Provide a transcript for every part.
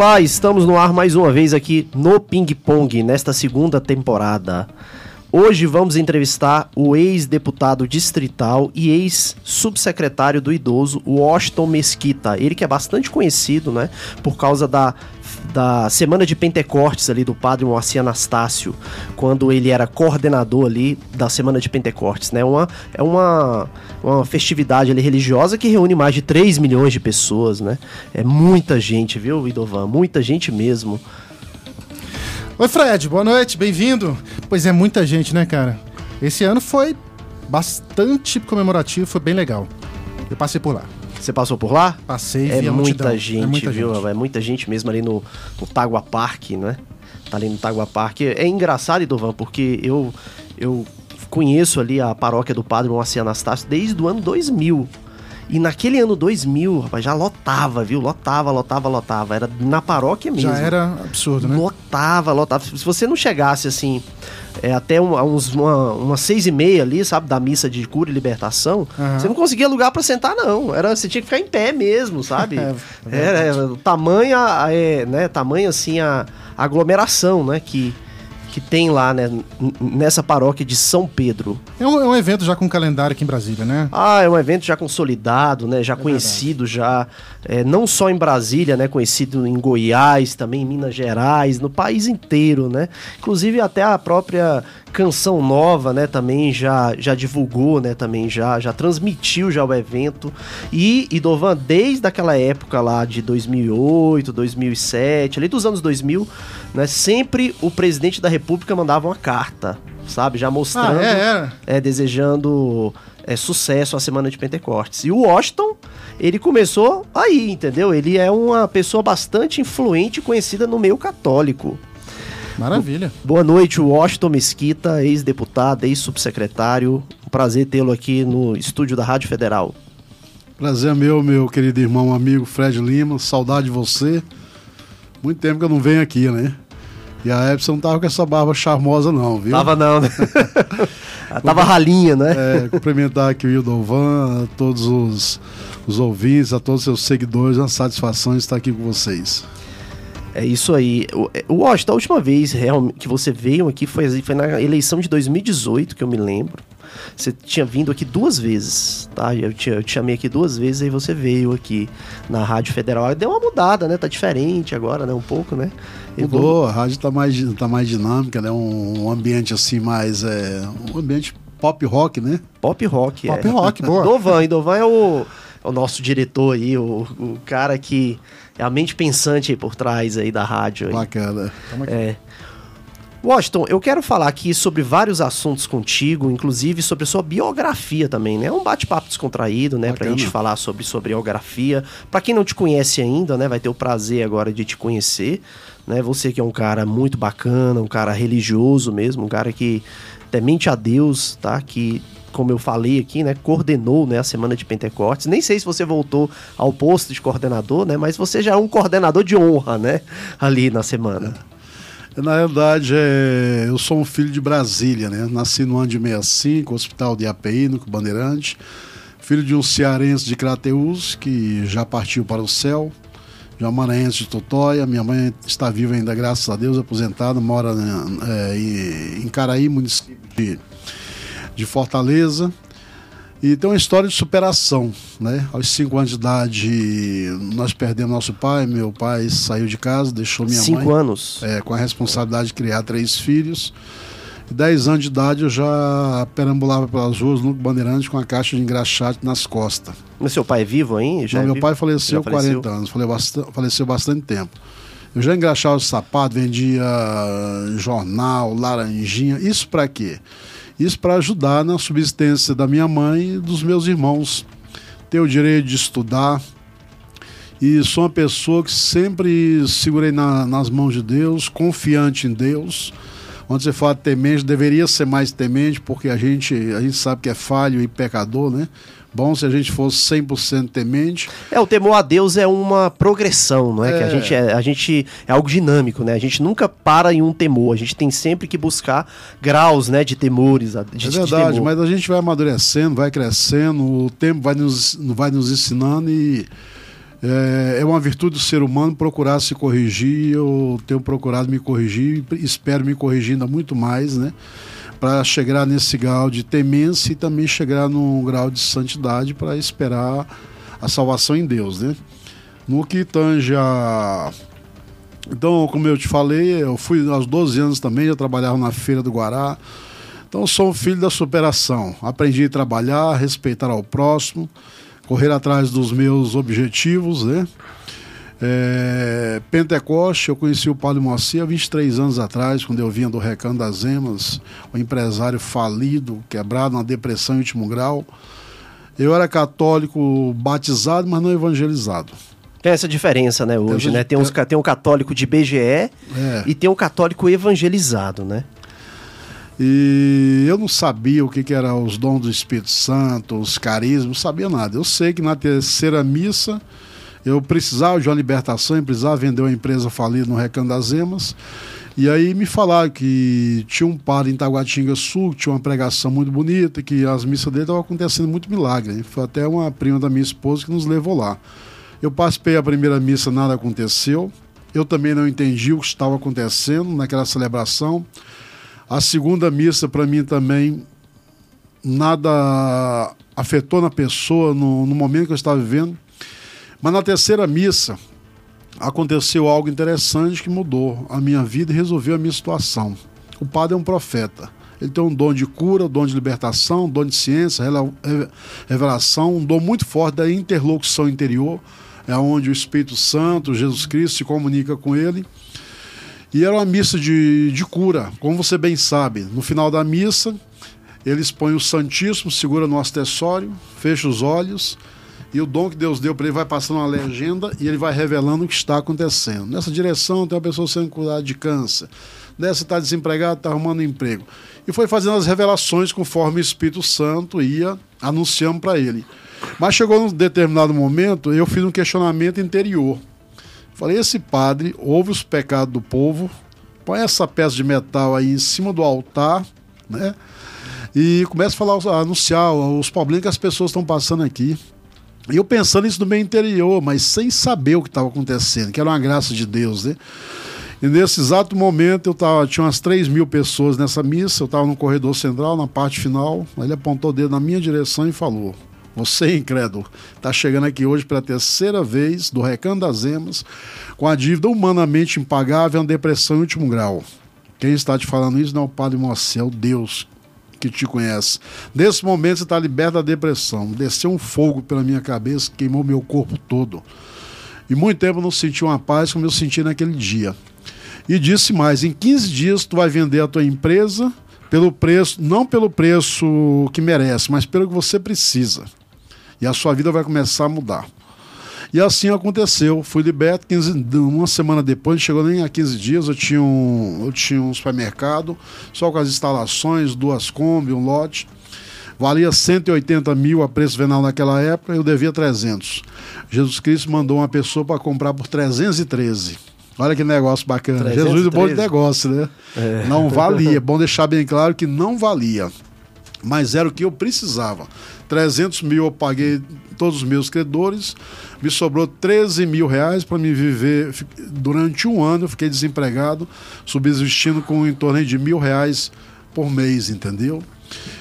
Olá, estamos no ar mais uma vez aqui no Ping Pong, nesta segunda temporada. Hoje vamos entrevistar o ex-deputado distrital e ex-subsecretário do idoso, Washington Mesquita. Ele que é bastante conhecido, né, por causa da da semana de Pentecostes ali do padre Moacir Anastácio, quando ele era coordenador ali da semana de Pentecostes, né? Uma, é uma, uma festividade ali religiosa que reúne mais de 3 milhões de pessoas, né? É muita gente, viu, Idovan? Muita gente mesmo. Oi, Fred, boa noite, bem-vindo. Pois é, muita gente, né, cara? Esse ano foi bastante comemorativo, foi bem legal. Eu passei por lá. Você passou por lá? Passei, é vi muita multidão. gente, é muita viu? gente. É muita gente mesmo ali no, no Tagua Park, né? Tá ali no Tagua Park. É engraçado, Idovan, porque eu, eu conheço ali a paróquia do Padre Moacir Anastácio desde o ano 2000. E naquele ano 2000, rapaz, já lotava, viu? Lotava, lotava, lotava. Era na paróquia mesmo. Já era absurdo, né? Lotava, lotava. Se você não chegasse assim, é, até um, uns, uma, umas seis e meia ali, sabe, da missa de cura e libertação, Aham. você não conseguia lugar pra sentar, não. Era, você tinha que ficar em pé mesmo, sabe? É, é Era, era tamanha, é, né, tamanho assim a aglomeração, né, que, que tem lá, né, nessa paróquia de São Pedro. É um, é um evento já com calendário aqui em Brasília, né? Ah, é um evento já consolidado, né? Já conhecido, já é, não só em Brasília, né? Conhecido em Goiás, também em Minas Gerais, no país inteiro, né? Inclusive até a própria Canção Nova, né? Também já, já divulgou, né? Também já, já transmitiu já o evento. E, e Dovan, desde aquela época lá de 2008, 2007, ali dos anos 2000, né? Sempre o presidente da República mandava uma carta, sabe? Já mostrando Ah, é, era. é, desejando é, sucesso à Semana de Pentecostes. E o Washington, ele começou aí, entendeu? Ele é uma pessoa bastante influente e conhecida no meio católico. Maravilha. Boa noite, Washington Mesquita, ex-deputado, ex-subsecretário. Um prazer tê-lo aqui no estúdio da Rádio Federal. Prazer é meu, meu querido irmão, amigo Fred Lima. Saudade de você. Muito tempo que eu não venho aqui, né? E a você não tava com essa barba charmosa, não, viu? Tava não, né? Tava ralinha, né? É, cumprimentar aqui o Ildovan, a todos os, os ouvintes, a todos os seus seguidores. É uma satisfação estar aqui com vocês. É isso aí. O- O Washington, a última vez que você veio aqui foi, foi na eleição de 2018, que eu me lembro. Você tinha vindo aqui duas vezes, tá? Eu te, eu te chamei aqui duas vezes, aí você veio aqui na Rádio Federal. Deu uma mudada, né? Tá diferente agora, né? Um pouco, né? Evolu- Mudou, a rádio tá mais, tá mais dinâmica, né? Um, um ambiente assim mais. É, um ambiente pop rock, né? Pop rock, Pop é. rock, boa. Dovan, e Dovan é o, é o nosso diretor aí, o, o cara que é a mente pensante aí por trás aí da rádio. aí. Bacana. É. Washington, eu quero falar aqui sobre vários assuntos contigo, inclusive sobre a sua biografia também, né? É um bate-papo descontraído, né? Pra Bacana. gente falar sobre, sobre biografia. Pra quem não te conhece ainda, né? Vai ter o prazer agora de te conhecer, né? Você que é um cara muito bacana, um cara religioso mesmo, um cara que temente a Deus, tá? Que como eu falei aqui, né, coordenou, né, a semana de Pentecostes. Nem sei se você voltou ao posto de coordenador, né, mas você já é um coordenador de honra, né, ali na semana. Na realidade, é, eu sou um filho de Brasília, né? Nasci no ano de 65, hospital de API, no Bandeirante. Filho de um cearense de Crateús, que já partiu para o céu. De uma maranhense de Totóia. Minha mãe está viva ainda, graças a Deus, aposentada. Mora é, em Caraí, município de, de Fortaleza. E tem uma história de superação, né? Aos cinco anos de idade, nós perdemos nosso pai. Meu pai saiu de casa, deixou minha Cinco mãe anos. é, com a responsabilidade de criar três filhos. 10 anos de idade eu já perambulava pelas ruas no Bandeirante com a caixa de engraxate nas costas. Mas seu pai é vivo aí? Já Não, é meu vivo? pai faleceu com 40 anos, faleceu bastante tempo. Eu já engraxava o sapato, vendia jornal, laranjinha. Isso para quê? Isso para ajudar na subsistência da minha mãe e dos meus irmãos. Ter o direito de estudar. E sou uma pessoa que sempre segurei na- nas mãos de Deus, confiante em Deus. Quando você fala temente, deveria ser mais temente, porque a gente, a gente sabe que é falho e pecador, né? Bom se a gente fosse 100% temente. É, o temor a Deus é uma progressão, não é? Que a É. gente, é, a gente é algo dinâmico, né? A gente nunca para em um temor, a gente tem sempre que buscar graus, né, de temores. De, É de verdade, temor. mas a gente vai amadurecendo, vai crescendo, o tempo vai nos, vai nos ensinando e É, é uma virtude do ser humano procurar se corrigir. Eu tenho procurado me corrigir, espero me corrigir ainda muito mais, né? Para chegar nesse grau de temência e também chegar num grau de santidade para esperar a salvação em Deus, né? No que. Então, como eu te falei, eu fui aos 12 anos também, já trabalhava na Feira do Guará. Então, sou um filho da superação. Aprendi a trabalhar, respeitar ao próximo correr atrás dos meus objetivos, né? É, Pentecoste, eu conheci o Padre Moacir há 23 anos atrás, quando eu vinha do Recanto das Emas, um empresário falido, quebrado, uma depressão em último grau. Eu era católico batizado, mas não evangelizado. Tem essa diferença, né, hoje, né? Tem, uns, tem um católico de BGE é. e tem um católico evangelizado, né? E eu não sabia o que, que eram os dons do Espírito Santo, os carismas, não sabia nada. Eu sei que na terceira missa eu precisava de uma libertação, eu precisava vender uma empresa falida no Recanto das Emas. E aí me falaram que tinha um padre em Taguatinga Sul, que tinha uma pregação muito bonita, que as missas dele estavam acontecendo muito milagre. Foi até uma prima da minha esposa que nos levou lá. Eu participei da primeira missa, nada aconteceu. Eu também não entendi o que estava acontecendo naquela celebração. A segunda missa, para mim, também nada afetou na pessoa no, no, momento que eu estava vivendo. Mas na terceira missa aconteceu algo interessante que mudou a minha vida e resolveu a minha situação. O padre é um profeta. Ele tem um dom de cura, um dom de libertação, um dom de ciência, revelação, um dom muito forte da interlocução interior, é onde o Espírito Santo, Jesus Cristo, se comunica com ele. E era uma missa de, de cura, como você bem sabe. No final da missa, eles põem o Santíssimo, segura no acessório, fecha os olhos e o dom que Deus deu para ele vai passando uma legenda e ele vai revelando o que está acontecendo. Nessa direção tem uma pessoa sendo curada de câncer. Nessa está desempregado, está arrumando emprego. E foi fazendo as revelações conforme o Espírito Santo ia anunciando para ele. Mas chegou num determinado momento, eu fiz um questionamento interior. Falei, esse padre ouve os pecados do povo, põe essa peça de metal aí em cima do altar, né? E começa a falar, a anunciar os problemas que as pessoas estão passando aqui. E eu pensando isso no meu interior, mas sem saber o que estava acontecendo, que era uma graça de Deus, né? E nesse exato momento eu tava, tinha umas 3 mil pessoas nessa missa, eu estava no corredor central, na parte final, ele apontou o dedo na minha direção e falou: você, incrédulo, está chegando aqui hoje pela terceira vez do Recanto das Emas, com a dívida humanamente impagável, uma depressão em último grau. Quem está te falando isso não é o Padre Moacir, é o Deus que te conhece. Nesse momento você está liberto da depressão. Desceu um fogo pela minha cabeça, queimou meu corpo todo. E muito tempo não senti uma paz como eu senti naquele dia. E disse mais: em 15 dias tu vai vender a tua empresa pelo preço, não pelo preço que merece, mas pelo que você precisa e a sua vida vai começar a mudar. E assim aconteceu. Fui liberto 15, uma semana depois, não chegou nem a 15 dias. Eu tinha um, eu tinha um supermercado, só com as instalações, duas Kombi, um lote. Valia 180 mil a preço venal naquela época, eu devia 300. Jesus Cristo mandou uma pessoa para comprar por 313. Olha que negócio bacana. 313. Jesus é bom de negócio, né? É. Não valia. É bom deixar bem claro que não valia. Mas era o que eu precisava. 300 mil eu paguei todos os meus credores, me sobrou 13 mil reais para me viver. Durante um ano eu fiquei desempregado, subsistindo com em torno de mil reais por mês, entendeu?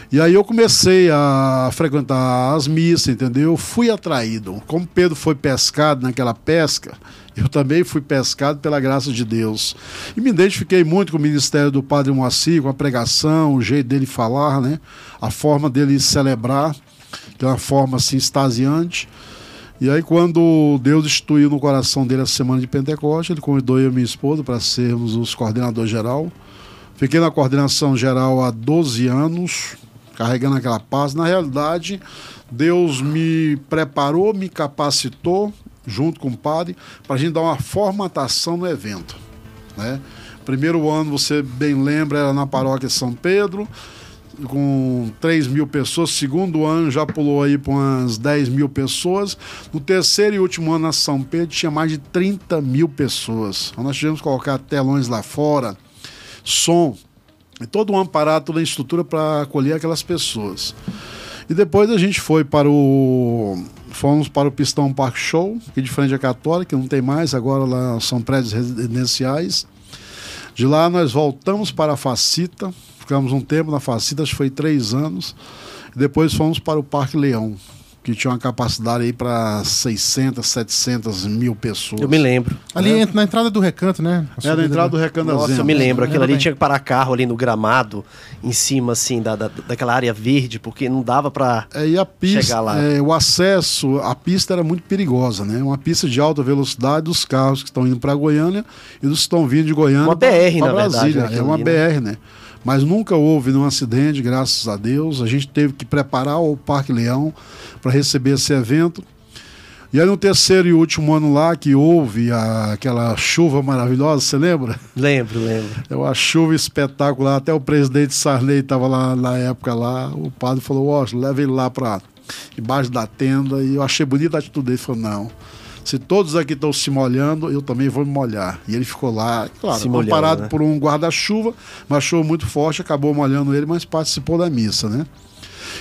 E aí eu comecei a frequentar as missas, entendeu? Fui atraído. Como Pedro foi pescado naquela pesca, eu também fui pescado pela graça de Deus. E me identifiquei muito com o ministério do Padre Moacir, com a pregação, o jeito dele falar, né? A forma dele celebrar de uma forma assim extasiante. E aí, quando Deus instituiu no coração dele a semana de Pentecostes, ele convidou eu e minha esposa para sermos os coordenadores geral. Fiquei na coordenação geral há 12 anos, carregando aquela paz. Na realidade, Deus me preparou, me capacitou, junto com o padre, para a gente dar uma formatação no evento. Né? Primeiro ano, você bem lembra, era na paróquia São Pedro com 3 mil pessoas. Segundo ano já pulou aí para umas 10 mil pessoas. No terceiro e último ano na São Pedro tinha mais de 30 mil pessoas. Então, nós tivemos que colocar telões lá fora, som, e todo um aparato, toda a estrutura para acolher aquelas pessoas. E depois a gente foi para o fomos para o Pistão Park Show, aqui de frente à Católica, não tem mais, agora lá são prédios residenciais. De lá nós voltamos para a Facita, ficamos um tempo na Facita, acho que foi três anos. E depois fomos para o Parque Leão, que tinha uma capacidade aí para 600, 700 mil pessoas. Eu me lembro. Ali é. na entrada do recanto, né? A é, na entrada do recanto Nossa, eu me lembro. Aquilo ali tinha que parar carro ali no gramado, em cima, assim, da, da daquela área verde, porque não dava para é, e a pista, chegar lá. É, o acesso, a pista era muito perigosa, né? Uma pista de alta velocidade dos carros que estão indo para Goiânia e dos que estão vindo de Goiânia Uma BR, na Brasília. verdade. É uma ali, BR, né? né? Mas nunca houve nenhum acidente, graças a Deus. A gente teve que preparar o Parque Leão para receber esse evento. E aí no terceiro e último ano lá que houve a, aquela chuva maravilhosa, você lembra? Lembro, lembro. É uma chuva espetacular, até o presidente Sarney estava lá na época lá, o padre falou, ó, oh, leva ele lá para embaixo da tenda, e eu achei bonita a atitude dele, ele falou, não, se todos aqui estão se molhando, eu também vou me molhar. E ele ficou lá, claro, se molhando, né? por um guarda-chuva, mas chuva muito forte, acabou molhando ele, mas participou da missa, né?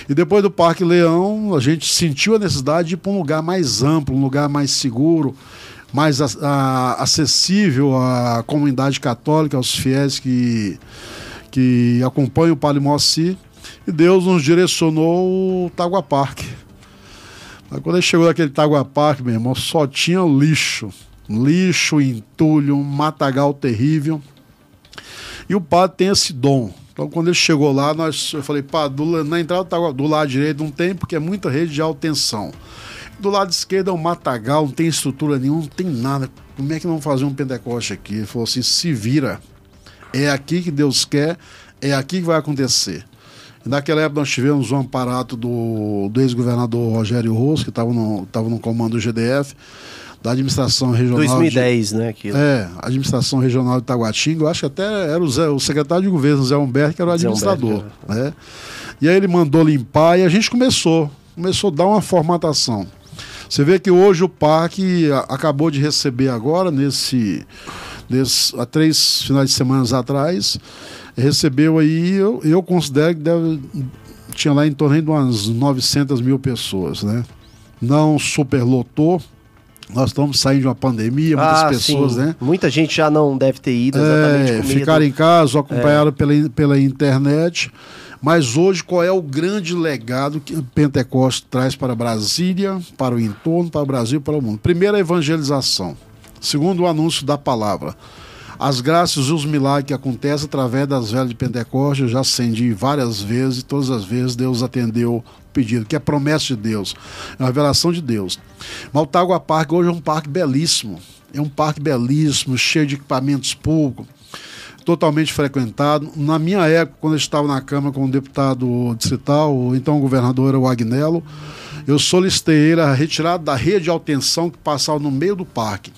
E depois do Parque Leão, a gente sentiu a necessidade de ir para um lugar mais amplo, um lugar mais seguro, mais a, a, acessível à comunidade católica, aos fiéis que, que acompanham o Padre Moacir. E Deus nos direcionou o Tagua Parque. Quando ele chegou naquele Tagua Parque, meu irmão, só tinha lixo. Lixo, entulho, um matagal terrível. E o padre tem esse dom então, quando ele chegou lá, nós, eu falei, pá, do, na entrada tá, do lado direito não tem, porque é muita rede de alta tensão. Do lado esquerdo é um matagal, não tem estrutura nenhuma, não tem nada. Como é que vamos fazer um Pentecoste aqui? Ele falou assim: se vira. É aqui que Deus quer, é aqui que vai acontecer. Naquela época nós tivemos um aparato do, do ex-governador Rogério Rosso, que estava no, tava no comando do GDF da administração regional. 2010, de, né? Aquilo. É, administração regional de Taguatinga. Eu acho que até era o, Zé, o secretário de governo, Zé Humberto, que era o administrador. Humberto, né? E aí ele mandou limpar e a gente começou. Começou a dar uma formatação. Você vê que hoje o parque acabou de receber agora, nesse, nesse há três finais de semana atrás, recebeu aí, eu, eu considero que deve, tinha lá em torno de umas 900 mil pessoas, né? Não superlotou, nós estamos saindo de uma pandemia, muitas ah, pessoas, sim. né? Muita gente já não deve ter ido exatamente. É, ficaram em casa, acompanharam é. pela, pela internet. Mas hoje, qual é o grande legado que o Pentecoste traz para Brasília, para o entorno, para o Brasil, para o mundo? Primeiro, a evangelização. Segundo, o anúncio da palavra. As graças e os milagres que acontecem através das velas de Pentecostes, eu já acendi várias vezes, e todas as vezes Deus atendeu o pedido, que é promessa de Deus, é uma revelação de Deus. Maltagua Parque hoje é um parque belíssimo, é um parque belíssimo, cheio de equipamentos públicos, totalmente frequentado. Na minha época, quando eu estava na Câmara como deputado distrital, o então governador era o Agnello, eu solicitei ele a retirada da rede de alta tensão que passava no meio do parque.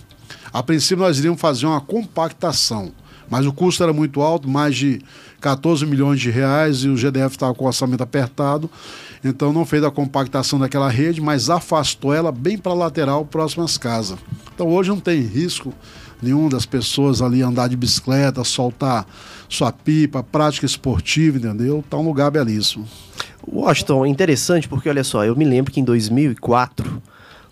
A princípio nós iríamos fazer uma compactação, mas o custo era muito alto, mais de 14 milhões de reais, e o GDF estava com o orçamento apertado, então não fez a compactação daquela rede, mas afastou ela bem para a lateral, próximo às casas. Então hoje não tem risco nenhum das pessoas ali andar de bicicleta, soltar sua pipa, prática esportiva, entendeu? Tá um lugar belíssimo. Washington, interessante porque olha só, eu me lembro que em 2004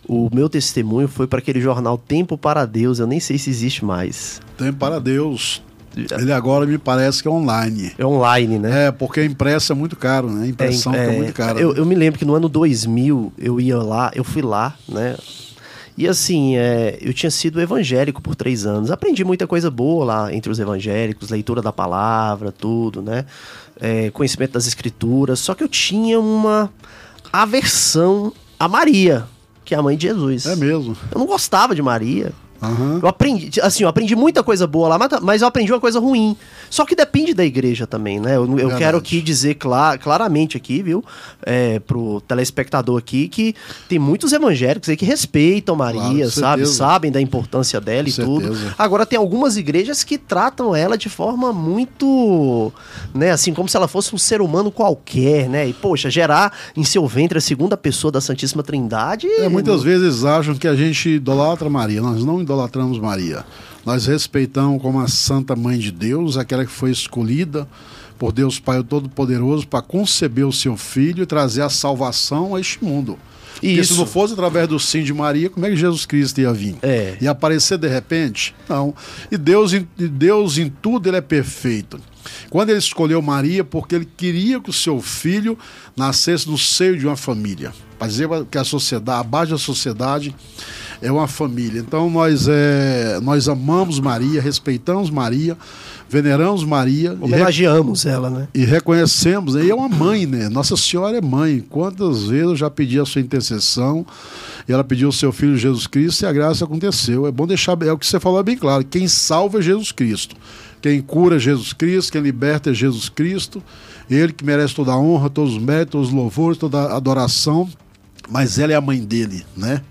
o meu testemunho foi para aquele jornal Tempo para Deus, eu nem sei se existe mais. Tempo para Deus. Ele agora me parece que é online. É online, né? É, porque a impressa é muito caro, né? A impressão é, é muito cara. Eu, eu, me lembro que no ano 2000 eu ia lá, eu fui lá, né? E assim, é, eu tinha sido evangélico por três anos. Aprendi muita coisa boa lá entre os evangélicos, leitura da palavra, tudo, né? É, conhecimento das escrituras. Só que eu tinha uma aversão a Maria que é a mãe de Jesus. É mesmo. Eu não gostava de Maria. Uhum. Eu aprendi, assim, eu aprendi muita coisa boa lá, mas eu aprendi uma coisa ruim. Só que depende da igreja também, né? Eu, eu quero aqui dizer clar, claramente aqui, viu? É, pro telespectador aqui, que tem muitos evangélicos aí que respeitam Maria, claro, sabe? Sabem da importância dela e tudo. Agora tem algumas igrejas que tratam ela de forma muito, né? Assim, como se ela fosse um ser humano qualquer, né? E, poxa, gerar em seu ventre a segunda pessoa da Santíssima Trindade... É, muitas não... vezes acham que a gente idolatra Maria. Nós não idolatramos Maria. Nós respeitamos como a Santa Mãe de Deus, aquela que foi escolhida por Deus Pai Todo-Poderoso para conceber o seu filho e trazer a salvação a este mundo. Porque Isso. se não fosse através do sim de Maria, como é que Jesus Cristo ia vir? É. Ia aparecer de repente? Não. E Deus, em- e Deus em tudo ele é perfeito. Quando ele escolheu Maria, porque ele queria que o seu filho nascesse no seio de uma família. Para dizer que a sociedade, a base da sociedade é uma família. Então nós, é, nós amamos Maria, respeitamos Maria, veneramos Maria e Homenageamos ela, né? e reconhecemos, né? e é uma mãe, né? Nossa Senhora é mãe. Quantas vezes eu já pedi a sua intercessão e ela pediu o seu filho Jesus Cristo e a graça aconteceu. É bom deixar, é o que você falou bem claro: quem salva é Jesus Cristo. Quem cura é Jesus Cristo, quem liberta é Jesus Cristo. Ele que merece toda a honra, todos os méritos, todos os louvores, toda a adoração. Mas ela é a mãe dele, né?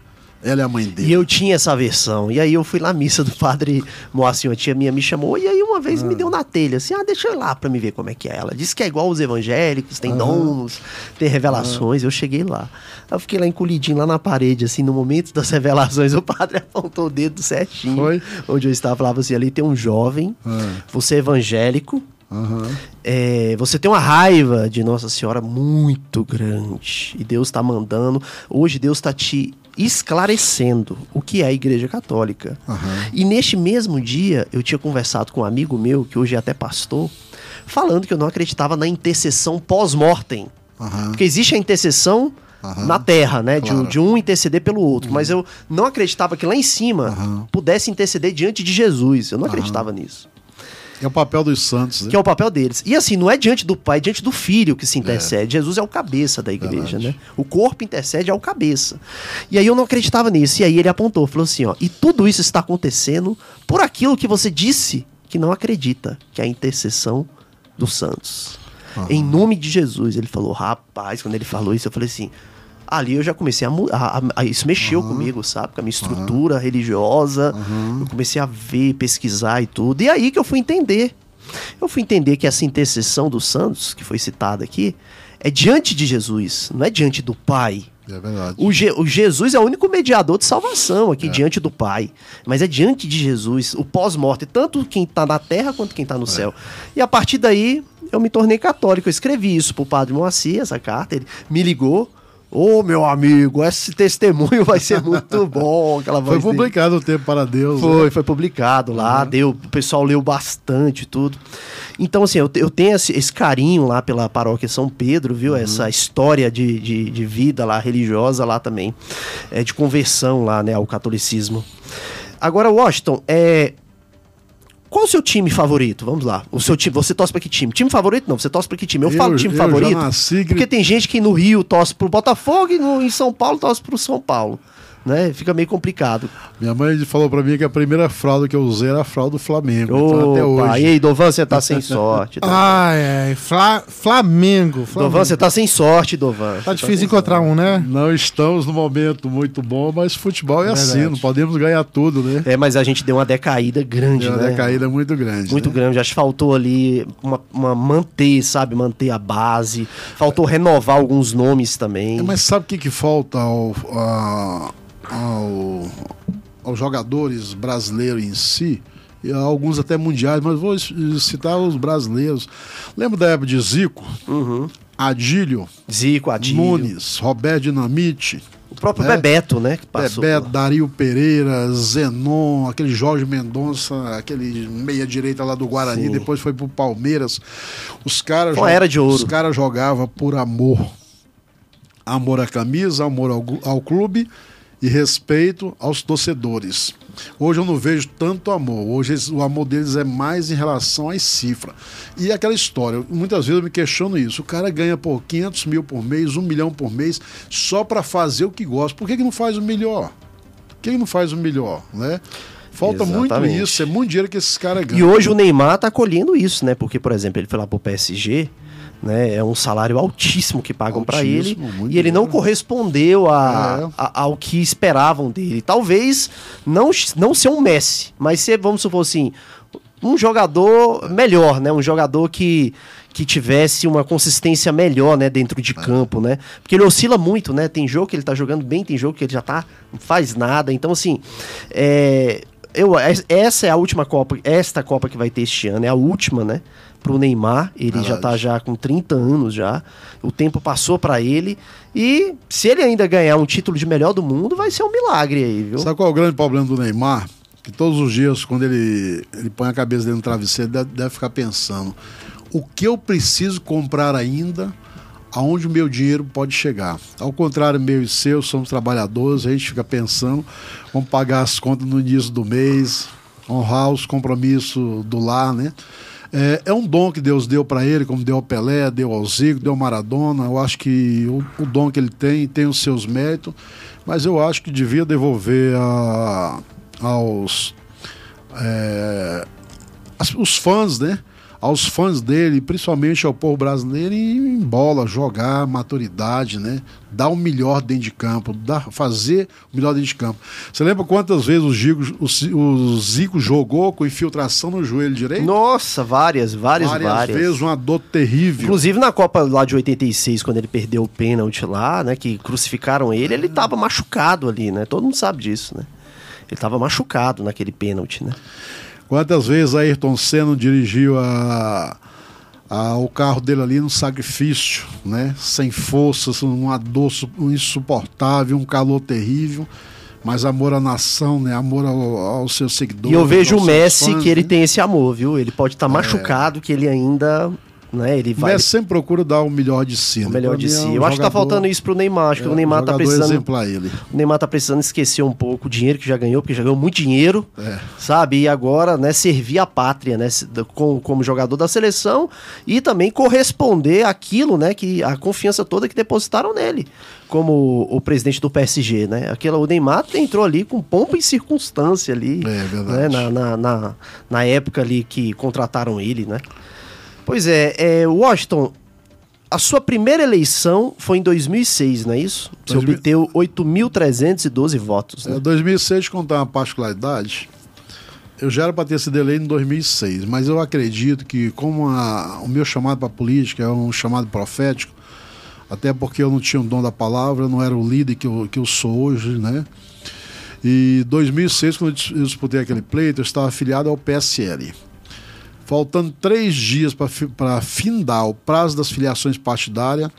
Ela é a mãe dele. E eu tinha essa versão. E aí eu fui na missa do padre Moacir, uma tia minha me chamou, e aí uma vez me deu na telha, assim, ah, deixa eu ir lá pra me ver como é que é. Ela disse que é igual os evangélicos, tem dons, tem revelações. Eu cheguei lá. Aí eu fiquei lá encolhidinho, lá na parede, assim, no momento das revelações, o padre apontou o dedo certinho. Foi? Onde eu estava, falava assim, ali tem um jovem, Ah. você é evangélico, Aham. é, você tem uma raiva de Nossa Senhora muito grande. E Deus está mandando. Hoje Deus está te esclarecendo o que é a Igreja Católica. Aham. E neste mesmo dia, eu tinha conversado com um amigo meu, que hoje é até pastor, falando que eu não acreditava na intercessão pós-mortem. Aham. Porque existe a intercessão Aham. na terra, né? De, Claro. de um interceder pelo outro. Mas eu não acreditava que lá em cima Aham. pudesse interceder diante de Jesus. Eu não acreditava nisso É o papel dos santos, né? que é o papel deles. E assim, não é diante do pai, é diante do filho que se intercede. Jesus é o cabeça da igreja, Verdade. né? O corpo intercede ao cabeça. E aí eu não acreditava nisso. E aí ele apontou, falou assim, ó, e tudo isso está acontecendo por aquilo que você disse que não acredita, que é a intercessão dos santos. Em nome de Jesus. Ele falou, rapaz, quando ele falou isso, eu falei assim, ali eu já comecei a mudar. Isso mexeu comigo, sabe? Com a minha estrutura religiosa. Eu comecei a ver, pesquisar e tudo. E aí que eu fui entender. Eu fui entender que essa intercessão dos santos, que foi citada aqui, é diante de Jesus, não é diante do Pai. É verdade. O, Je- o Jesus é o único mediador de salvação aqui diante do Pai. Mas é diante de Jesus, o pós-morte, tanto quem está na terra quanto quem está no céu. E a partir daí, eu me tornei católico. Eu escrevi isso pro padre Moacir, essa carta. Ele me ligou. Ô, meu amigo, esse testemunho vai ser muito bom. Aquela Foi voz dele. publicado o tempo para Deus. Foi, né? foi publicado lá, deu, o pessoal leu bastante tudo. Então, assim, eu, eu tenho esse, esse carinho lá pela paróquia São Pedro, viu? Essa história de, de, de vida lá, religiosa lá também. É, de conversão lá, né, ao catolicismo. Agora, Washington, é. Qual o seu time favorito? Vamos lá. O seu time, você torce pra que time? Time favorito? Não, você torce pra que time? Eu, Eu- falo time eu favorito. nasci Porque tem gente que no Rio torce pro Botafogo e no, em São Paulo torce pro São Paulo. Né? Fica meio complicado. Minha mãe falou pra mim que a primeira fralda que eu usei era a fralda do Flamengo. então, até Opa, hoje. E aí, Dovan, você tá sem sorte. Tá? Ai, ai. Fla- Flamengo. Flamengo. Dovan, você tá sem sorte, Dovan. Tá difícil encontrar um, né? Não estamos num momento muito bom, mas futebol é assim, Verdade. não podemos ganhar tudo, né? É, mas a gente deu uma decaída grande, É uma né? decaída muito grande. Muito né? grande. Acho que faltou ali uma, uma manter, sabe? Manter a base. Faltou renovar alguns nomes também. É, mas sabe o que, que falta ao, a- ao- aos jogadores brasileiros em si? E alguns até mundiais, mas vou citar os brasileiros. Lembra da época de Zico, Uhum. Adílio, Zico, Adílio. Nunes, Roberto Dinamite, O próprio É. Bebeto, né? Que passou. Bebeto, Dario Pereira, Zenon, aquele Jorge Mendonça, aquele meia-direita lá do Guarani, Sim. depois foi pro Palmeiras. Os caras uma era de ouro. Os caras jogavam por amor. Amor à camisa, amor ao, ao clube e respeito aos torcedores. Hoje eu não vejo tanto amor. Hoje o amor deles é mais em relação às cifras. E aquela história, muitas vezes eu me questiono isso. O cara ganha por 500 mil por mês, um milhão por mês, só para fazer o que gosta. Por que, que não faz o melhor? Por que, que não faz o melhor? Né? Falta muito Exatamente. isso, é muito dinheiro que esses caras E ganham. hoje o Neymar tá colhendo isso, né? Porque, por exemplo, ele foi lá pro PSG, né? É um salário altíssimo que pagam pra ele. E ele não correspondeu a, É. a- ao que esperavam dele. Talvez não, não ser um Messi, mas ser, vamos supor assim, um jogador melhor, né? Um jogador que, que tivesse uma consistência melhor, né? Dentro É. de campo, né? Porque ele oscila muito, né? Tem jogo que ele tá jogando bem, tem jogo que ele já tá, não faz nada. Então, assim, é, eu, essa é a última Copa, esta Copa que vai ter este ano, é a última, né? Pro Neymar, ele Verdade. já tá já com 30 anos já. O tempo passou para ele e se ele ainda ganhar um título de melhor do mundo, vai ser um milagre aí, viu? Sabe qual é o grande problema do Neymar? Que todos os dias, quando ele, ele põe a cabeça dentro do travesseiro, deve, deve ficar pensando: o que eu preciso comprar ainda? aonde o meu dinheiro pode chegar. Ao contrário, meu e seu, somos trabalhadores, a gente fica pensando, vamos pagar as contas no início do mês, honrar os compromissos do lar, né? É, é um dom que Deus deu para ele, como deu ao Pelé, deu ao Zico, deu ao Maradona. Eu acho que o, o, dom que ele tem tem os seus méritos, mas eu acho que devia devolver a, aos é, as, os fãs, né? Aos fãs dele, principalmente ao povo brasileiro, em bola, jogar, maturidade, né? Dar o melhor dentro de campo, dar, fazer o melhor dentro de campo. Você lembra quantas vezes o, Gigo, o, o Zico jogou com infiltração no joelho direito? Nossa, várias, várias, várias. Várias vezes, uma dor terrível. Inclusive na Copa lá de 86, quando ele perdeu o pênalti lá, né? Que crucificaram ele, ele tava machucado ali, né? Todo mundo sabe disso, né? Ele tava machucado naquele pênalti, né? Quantas vezes Ayrton Senna dirigiu a, a, o carro dele ali no sacrifício, né? Sem forças, uma dor insuportável, um calor terrível. Mas amor à nação, né? Amor ao, aos seus seguidores. E eu vejo o Messi fãs, que ele né? tem esse amor, viu? Ele pode estar tá é. machucado, que ele ainda né? Ele vai. Messi sempre procura dar o melhor de si. O melhor de si. É um eu acho que tá faltando isso pro Neymar. Acho é, que o Neymar tá precisando. Exemplar ele. O Neymar tá precisando esquecer um pouco o dinheiro que já ganhou, porque já ganhou muito dinheiro, é. sabe? E agora, né, servir a pátria, né, como, como jogador da seleção e também corresponder aquilo, né, que a confiança toda que depositaram nele, como o, presidente do PSG, né? Aquela, o Neymar entrou ali com pompa e circunstância ali, é, verdade. Né, na, na, na, na época ali que contrataram ele, né? Pois é, é, Washington, a sua primeira eleição foi em 2006, não é isso? Você 2000... obteve 8.312 votos. Né? É, 2006, contar uma particularidade, eu já era para ter sido eleito em 2006, mas eu acredito que, como a, o meu chamado para a política é um chamado profético, até porque eu não tinha o dom da palavra, eu não era o líder que eu, que eu sou hoje, né? E 2006, quando eu disputei aquele pleito, eu estava afiliado ao PSL. Faltando três dias para findar o prazo das filiações partidárias,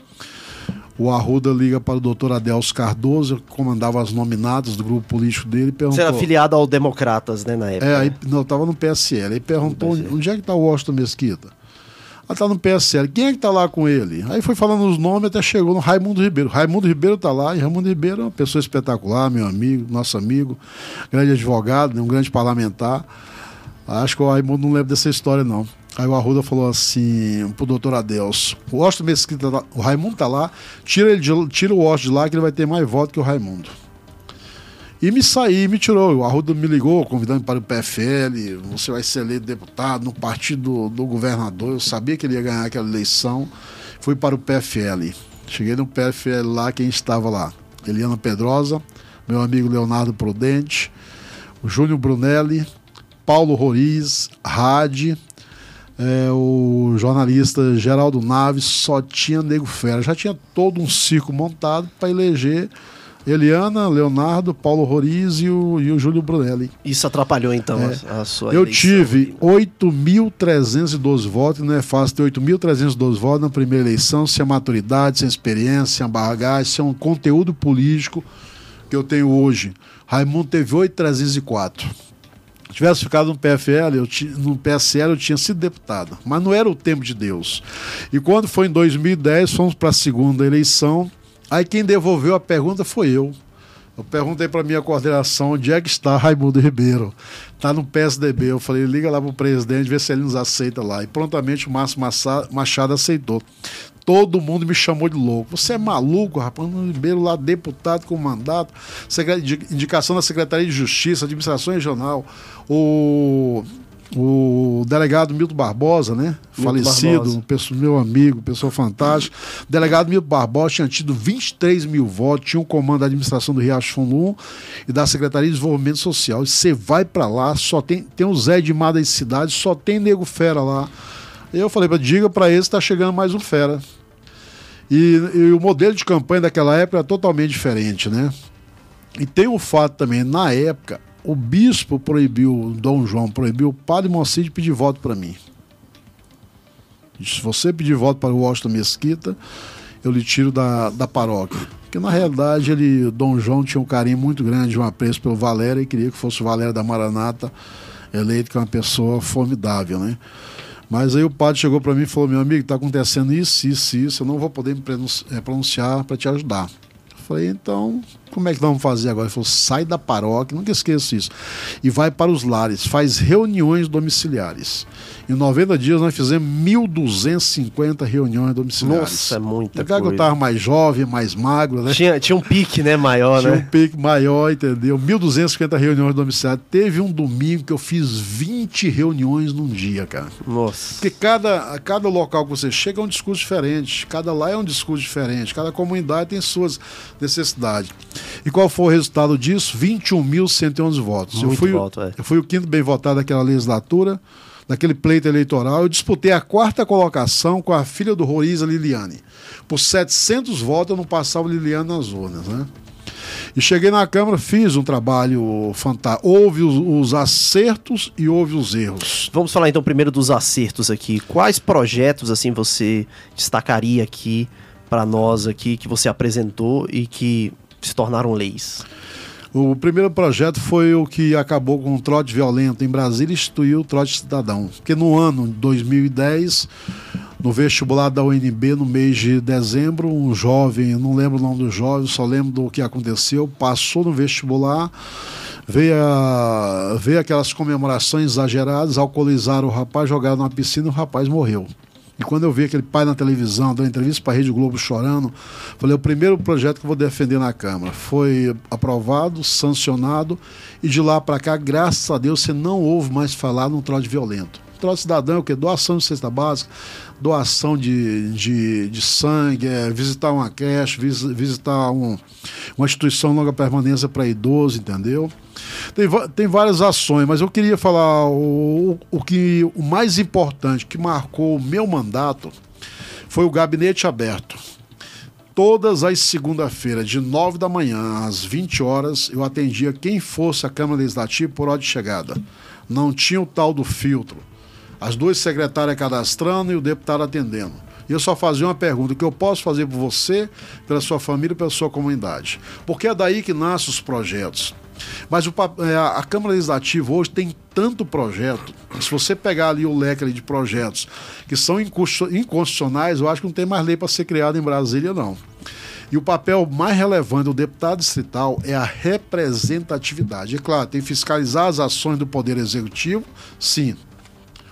o Arruda liga para o doutor Adelso Cardoso, que comandava as nominadas do grupo político dele. Perguntou, Você era afiliado ao Democratas, né, na época? É, aí, não, estava no PSL. Aí perguntou onde, onde é que está o Washington Mesquita. Aí está no PSL. Quem é que está lá com ele? Aí foi falando os nomes até chegou no Raimundo Ribeiro. Raimundo Ribeiro está lá, e Raimundo Ribeiro é uma pessoa espetacular, meu amigo, nosso amigo, grande advogado, né, um grande parlamentar. Acho que o Raimundo não lembra dessa história, não. Aí o Arruda falou assim pro doutor Adelso: o Washington Mesquita, tá, o Raimundo tá lá, tira, ele de, tira o Washington de lá que ele vai ter mais voto que o Raimundo. E me saí, me tirou. O Arruda me ligou, convidando para o PFL. Você vai ser eleito deputado no partido do, do governador. Eu sabia que ele ia ganhar aquela eleição. Fui para o PFL. Cheguei no PFL lá, quem estava lá? Eliana Pedrosa, meu amigo Leonardo Prudente, o Júnior Brunelli, Paulo Roriz, Rade, é, o jornalista Geraldo Naves, só tinha Nego Fera. Já tinha todo um circo montado para eleger Eliana, Leonardo, Paulo Roriz e o, e o Júlio Brunelli. Isso atrapalhou então é. a, a, sua Eu eleição. tive 8.312 votos, não é fácil ter 8.312 votos na primeira eleição, sem a maturidade, sem a experiência, sem a bagagem, sem um conteúdo político que eu tenho hoje. Raimundo teve 8.304 tivesse ficado no PFL, eu no PSL eu tinha sido deputado, mas não era o tempo de Deus. E quando foi em 2010, fomos para a segunda eleição, aí quem devolveu a pergunta foi eu. Eu perguntei para minha coordenação onde é que está Raimundo Ribeiro. Está no PSDB. Eu falei, liga lá para o presidente, vê se ele nos aceita lá. E prontamente o Márcio Machado aceitou todo mundo me chamou de louco. Você é maluco, rapaz? Ribeiro lá, deputado com mandato, indicação da Secretaria de Justiça, Administração Regional, o, o delegado Milton Barbosa, né? Milton Falecido, Barbosa. meu amigo, pessoa fantástica. O delegado Milton Barbosa tinha tido 23 mil votos, tinha um comando da administração do Riacho Fundo e da Secretaria de Desenvolvimento Social. Você vai para lá, só tem, tem o Zé de Mar das cidades, só tem nego fera lá. Eu falei para diga para esse está chegando mais um fera. E, e, o modelo de campanha daquela época era totalmente diferente, né? E tem o fato também, na época, o bispo proibiu, Dom João proibiu o padre Moacir de pedir voto para mim. Se você pedir voto para o Washington Mesquita, eu lhe tiro da, da paróquia. Porque na realidade ele, Dom João tinha um carinho muito grande, um apreço pelo Valério e queria que fosse o Valério da Maranata eleito, que é uma pessoa formidável, né? Mas aí o padre chegou para mim e falou: meu amigo, está acontecendo isso, isso, isso, eu não vou poder me eh, pronunciar para te ajudar. Eu falei, então, como é que vamos fazer agora? Ele falou: sai da paróquia, nunca esqueça isso, e vai para os lares, faz reuniões domiciliares. Em 90 dias nós fizemos 1.250 reuniões domiciliares. Nossa, é muita coisa. que eu estava mais jovem, mais magro, né? Tinha, tinha um pique, né, maior, Tinha né? um pique maior, entendeu? 1.250 reuniões domiciliares. Teve um domingo que eu fiz 20 reuniões num dia, cara. Nossa. Porque cada, cada local que você chega é um discurso diferente, cada lá é um discurso diferente, cada comunidade tem suas necessidades. E qual foi o resultado disso? 21.111 votos. eu, Muito fui, voto, é. eu fui o quinto bem votado daquela legislatura, daquele pleito eleitoral. Eu disputei a quarta colocação com a filha do Roriza, Liliane. Por 700 votos eu não passava Liliane nas urnas, né? E cheguei na Câmara, fiz um trabalho fantástico. Houve os, os acertos e houve os erros. Vamos falar então primeiro dos acertos aqui. Quais projetos assim você destacaria aqui para nós aqui que você apresentou e que se tornaram leis? O primeiro projeto foi o que acabou com o trote violento em Brasília e instituiu o trote cidadão. Porque no ano de 2010, no vestibular da UNB, no mês de dezembro, um jovem, não lembro o nome do jovem, só lembro do que aconteceu, passou no vestibular, veio, a, veio aquelas comemorações exageradas, alcoolizaram o rapaz, jogaram na piscina e o rapaz morreu. E quando eu vi aquele pai na televisão, dando entrevista para a Rede Globo chorando, falei: o primeiro projeto que eu vou defender na Câmara. Foi aprovado, sancionado, e de lá para cá, graças a Deus, você não ouve mais falar num trote violento. Trote cidadão é o quê? Doação de cesta básica, doação de, de, de sangue, é, visitar uma creche, vis, visitar um, uma instituição longa permanência para idoso, entendeu? Tem, tem várias ações, mas eu queria falar o, o que o mais importante que marcou o meu mandato foi o gabinete aberto. Todas as segunda-feiras, de 9 da manhã às 20 horas, eu atendia quem fosse a Câmara Legislativa por hora de chegada. Não tinha o tal do filtro. As duas secretárias cadastrando e o deputado atendendo. E eu só fazia uma pergunta: o que eu posso fazer por você, pela sua família, pela sua comunidade? Porque é daí que nascem os projetos. Mas o, a Câmara Legislativa hoje tem tanto projeto. Se você pegar ali o leque ali de projetos que são inconstitucionais, eu acho que não tem mais lei para ser criada em Brasília, não. E o papel mais relevante do deputado distrital é a representatividade. É claro, tem que fiscalizar as ações do Poder Executivo, sim.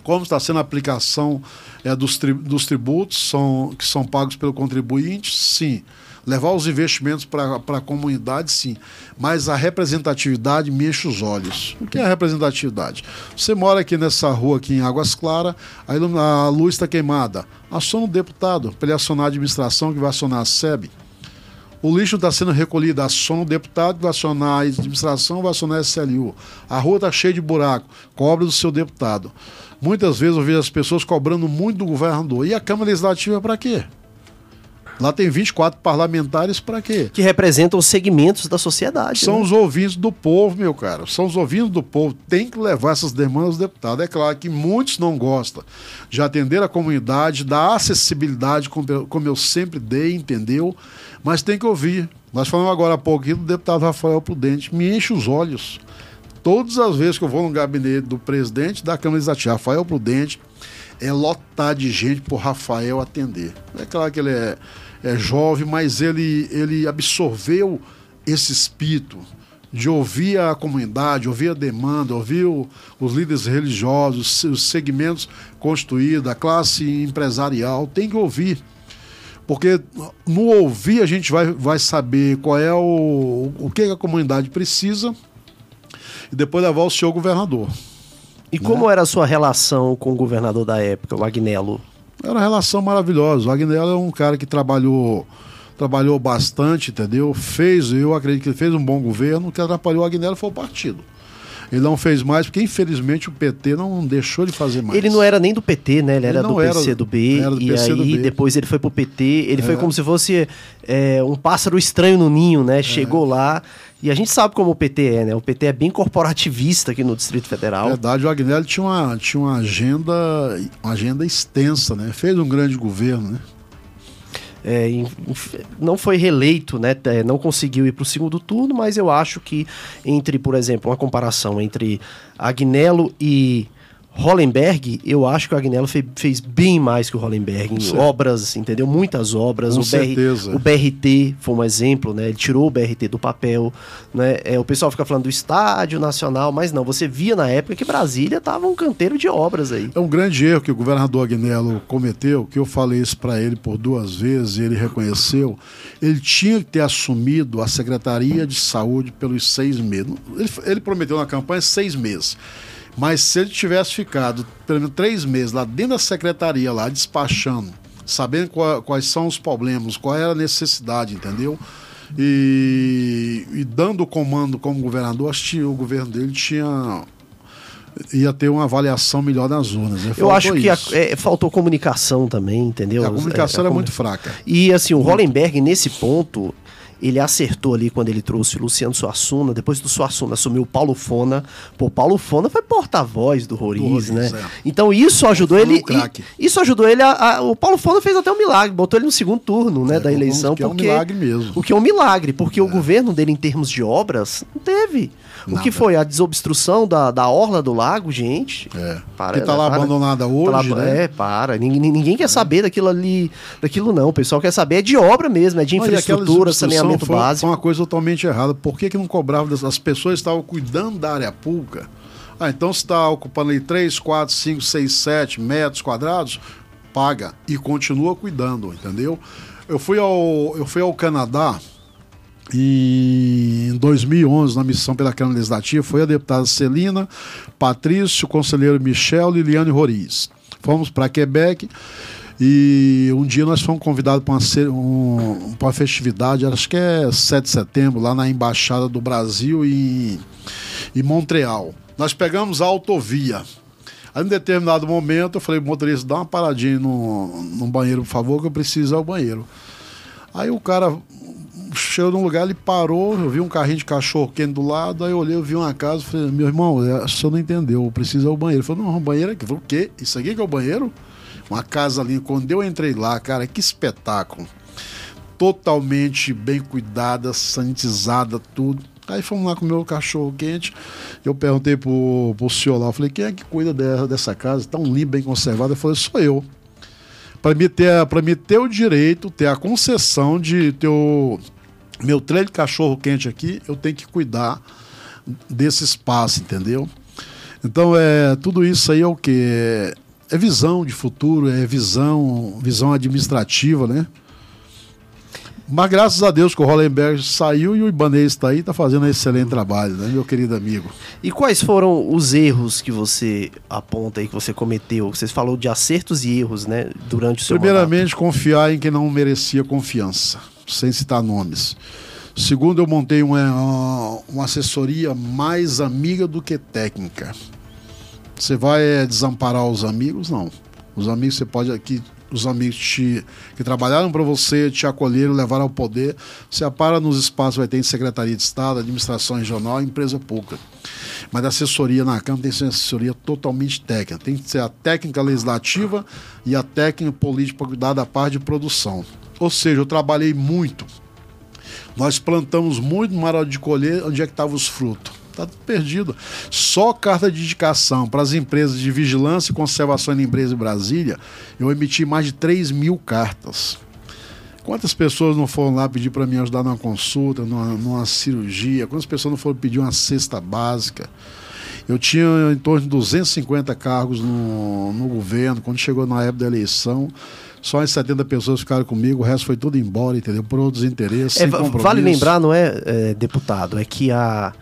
Como está sendo a aplicação é, dos, tri dos tributos são, que são pagos pelo contribuinte, sim levar os investimentos para a comunidade, sim. Mas a representatividade me enche os olhos. O que é representatividade? Você mora aqui nessa rua aqui em Águas Claras, a luz está queimada. Aciona o deputado para ele acionar a administração que vai acionar a SEB. O lixo está sendo recolhido, aciona o deputado, vai acionar a administração, vai acionar a SLU. A rua está cheia de buraco, cobra do seu deputado. Muitas vezes eu vejo as pessoas cobrando muito do governador. E a Câmara Legislativa para quê? Lá tem 24 parlamentares para quê? Que representam os segmentos da sociedade. São né? os ouvintes do povo, meu cara. São os ouvintes do povo. Tem que levar essas demandas aos deputados. É claro que muitos não gostam de atender a comunidade, da acessibilidade, como eu, sempre dei, entendeu? Mas tem que ouvir. Nós falamos agora há aqui do deputado Rafael Prudente. Me enche os olhos. Todas as vezes que eu vou no gabinete do presidente da Câmara Legislativa, Rafael Prudente, é lotar de gente por Rafael atender. É claro que ele é é, jovem, mas ele, ele absorveu esse espírito de ouvir a comunidade, ouvir a demanda, ouvir o, os líderes religiosos, os segmentos constituídos, a classe empresarial, tem que ouvir. Porque no ouvir a gente vai, vai saber qual é o, o que a comunidade precisa e depois levar o senhor governador. E como né? era a sua relação com o governador da época, o Agnello? Era uma relação maravilhosa. O Agnello é um cara que trabalhou trabalhou bastante, entendeu? Fez, eu acredito que ele fez um bom governo. O que atrapalhou o Agnello foi o partido. Ele não fez mais, porque infelizmente o PT não deixou de fazer mais. Ele não era nem do PT, né? Ele, ele era do PC do B. Era do e aí depois ele foi pro PT. Ele É. foi como se fosse é, um pássaro estranho no ninho, né? Chegou lá E a gente sabe como o PT é, né? O PT é bem corporativista aqui no Distrito Federal. Na verdade, o Agnelli tinha uma, tinha uma agenda uma agenda extensa, né? Fez um grande governo, né? É, não foi reeleito, né? É, não conseguiu ir para o segundo turno, mas eu acho que entre, por exemplo, uma comparação entre Agnello e Hollenberg, eu acho que o Agnello fez, fez bem mais que o Hollenberg em obras, entendeu? Muitas obras. Com o, certeza. BR, o BRT foi um exemplo, né? Ele tirou o BRT do papel, né? É, o pessoal fica falando do estádio nacional, mas não, você via na época que Brasília estava um canteiro de obras aí. É um grande erro que o governador Agnello cometeu, que eu falei isso para ele por duas vezes e ele reconheceu. Ele tinha que ter assumido a Secretaria de Saúde pelos seis meses. Ele, ele prometeu na campanha seis meses. Mas se ele tivesse ficado pelo menos três meses lá dentro da secretaria, lá despachando, sabendo qual, quais são os problemas, qual era a necessidade, entendeu? E, e dando o comando como governador, acho que o governo dele tinha ia ter uma avaliação melhor nas urnas. Né? Eu acho que a, é, faltou comunicação também, entendeu? A comunicação é, era muito fraca. E assim, o Hollenberg, nesse ponto, ele acertou ali quando ele trouxe o Luciano Suassuna, depois do Suassuna assumiu o Paulo Fona. Pô, Paulo Fona foi porta-voz do Roriz, né? É. Então isso ajudou ele. Isso ajudou ele a, a, O Paulo Fona fez até um milagre, botou ele no segundo turno, né, é, da eleição. Que porque, é um milagre mesmo. O que é um milagre, porque é. o governo dele, em termos de obras, não teve. Nada. O que foi? A desobstrução da, da orla do lago, gente. É. Para, que tá lá para, abandonada hoje, tá lá, né? É, para. Ninguém, ninguém quer é. saber daquilo ali, daquilo não. O pessoal quer saber é de obra mesmo, é de infraestrutura, saneamento foi, básico. Foi uma coisa totalmente errada. Por que, que não cobrava? As pessoas estavam cuidando da área pública. Ah, então se está ocupando aí 3, 4, 5, 6, 7 metros quadrados, paga e continua cuidando, entendeu? Eu fui ao, eu fui ao Canadá em 2011, na missão pela Câmara Legislativa, foi a deputada Celina, Patrício, o conselheiro Michel, Liliane Roriz. Fomos para Quebec e um dia nós fomos convidados para uma, um, uma festividade, acho que é 7 de setembro, lá na Embaixada do Brasil em, em Montreal. Nós pegamos a autovia. Aí, em determinado momento, eu falei, motorista, dá uma paradinha no, no banheiro, por favor, que eu preciso ir ao banheiro. Aí o cara chegou num lugar, ele parou, eu vi um carrinho de cachorro quente do lado, aí eu olhei, eu vi uma casa, falei, meu irmão, é, o senhor não entendeu, precisa ir ao banheiro. Ele falou, não, o banheiro aqui. Eu falei, o quê? Isso aqui que é o banheiro? Uma casa ali, quando eu entrei lá, cara, que espetáculo. Totalmente bem cuidada, sanitizada, tudo. Aí fomos lá com o meu cachorro quente. Eu perguntei pro, pro senhor lá, eu falei, quem é que cuida dessa, dessa casa? Tão limpa, bem conservada? Ele falou, sou eu para me ter para me ter o direito, ter a concessão de ter o meu trem de cachorro quente aqui, eu tenho que cuidar desse espaço, entendeu? Então é tudo isso aí é o que é, é visão de futuro, é visão visão administrativa, né? Mas graças a Deus que o Hollenberg saiu e o Ibanez está aí, está fazendo um excelente trabalho, né, meu querido amigo. E quais foram os erros que você aponta aí, que você cometeu? Você falou de acertos e erros, né, durante o seu Primeiramente, mandato. confiar em quem não merecia confiança, sem citar nomes. Segundo, eu montei uma, uma assessoria mais amiga do que técnica. Você vai é, desamparar os amigos? Não. Os amigos você pode aqui os amigos te, que trabalharam para você, te acolheram, levaram ao poder. Você apara nos espaços, vai ter em Secretaria de Estado, Administração Regional, empresa pública. Mas a assessoria na Câmara tem que ser uma assessoria totalmente técnica. Tem que ser a técnica legislativa e a técnica política para cuidar da parte de produção. Ou seja, eu trabalhei muito. Nós plantamos muito na hora de colher, onde é que estavam os frutos Está perdido. Só carta de indicação para as empresas de vigilância e conservação de empresas em Brasília, eu emiti mais de 3 mil cartas. Quantas pessoas não foram lá pedir para mim ajudar numa consulta, numa, numa, cirurgia? Quantas pessoas não foram pedir uma cesta básica? Eu tinha em torno de 250 cargos no, no governo, quando chegou na época da eleição. Só as 70 pessoas ficaram comigo, o resto foi tudo embora, entendeu? Por outros interesses. É, vale lembrar, não é, é, deputado, é que a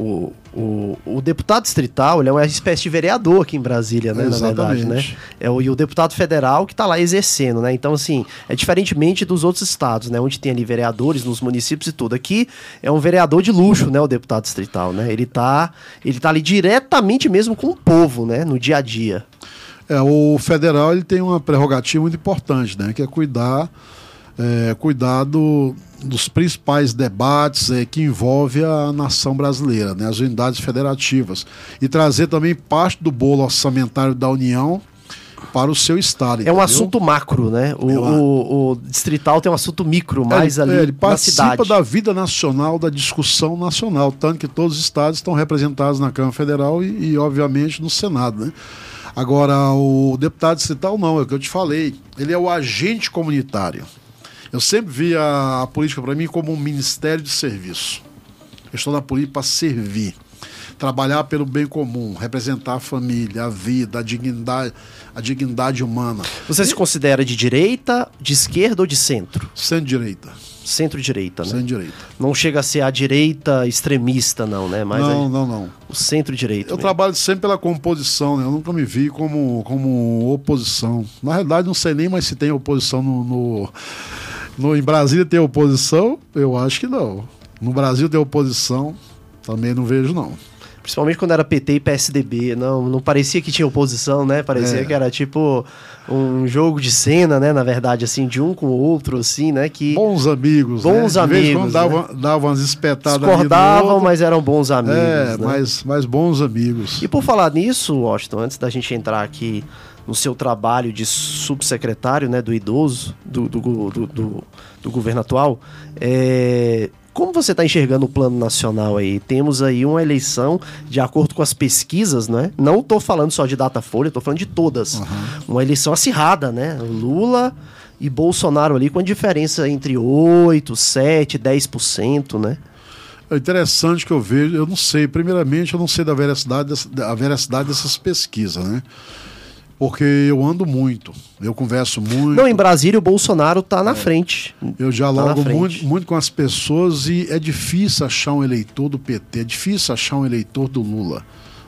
o, o, o, deputado distrital ele é uma espécie de vereador aqui em Brasília, né? Exatamente. Na verdade, né? É o, e o deputado federal que está lá exercendo, né? Então, assim, é diferentemente dos outros estados, né? Onde tem ali vereadores nos municípios e tudo. Aqui é um vereador de luxo, né? O deputado distrital, né? Ele está ele tá ali diretamente mesmo com o povo, né? No dia a dia. É, o federal ele tem uma prerrogativa muito importante, né? Que é cuidar é, cuidar do, dos principais debates é, que envolve a nação brasileira, né, as unidades federativas, e trazer também parte do bolo orçamentário da União para o seu estado. É um assunto macro, né? O, o, o, distrital tem um assunto micro, mais é, ali é, ele participa cidade. da vida nacional, da discussão nacional, tanto que todos os estados estão representados na Câmara Federal e, e obviamente, no Senado, né? Agora, o deputado distrital não, é o que eu te falei. Ele é o agente comunitário. Eu sempre vi a, a política para mim como um ministério de serviço. Eu estou na política para servir trabalhar pelo bem comum, representar a família, a vida, a dignidade, a dignidade humana. Você e... se considera de direita, de esquerda ou de centro? Centro-direita. Centro-direita, né? Centro-direita. Não chega a ser a direita extremista, não, né? Mas não, não, não. O centro-direita. Eu mesmo. trabalho sempre pela composição, né? Eu nunca me vi como, como oposição. Na realidade, não sei nem mais se tem oposição no, no, no em Brasília tem oposição? Eu acho que não. No Brasil tem oposição? Também não vejo, não. Principalmente quando era PT e PSDB. Não, não parecia que tinha oposição, né? Parecia é. que era tipo um jogo de cena, né? Na verdade, assim, de um com o outro, assim, né? Que... Bons amigos, Bons né? amigos. davam, né? davam umas espetadas Discordavam, mas eram bons amigos. É, né? mas, mas bons amigos. E por falar nisso, Washington, antes da gente entrar aqui no seu trabalho de subsecretário né, do idoso, do, do, do, do, do governo atual, é, como você está enxergando o plano nacional aí? Temos aí uma eleição de acordo com as pesquisas, né? Não estou falando só de Datafolha, estou falando de todas. Uhum. Uma eleição acirrada, né? Lula e Bolsonaro ali com a diferença entre 8, 7, 10%, né? É interessante que eu vejo, eu não sei, primeiramente eu não sei da veracidade, da veracidade dessas pesquisas, né? Porque eu ando muito, eu converso muito. Não, em Brasília o Bolsonaro está na é. frente. Eu dialogo tá muito, muito com as pessoas e é difícil achar um eleitor do PT, é difícil achar um eleitor do Lula.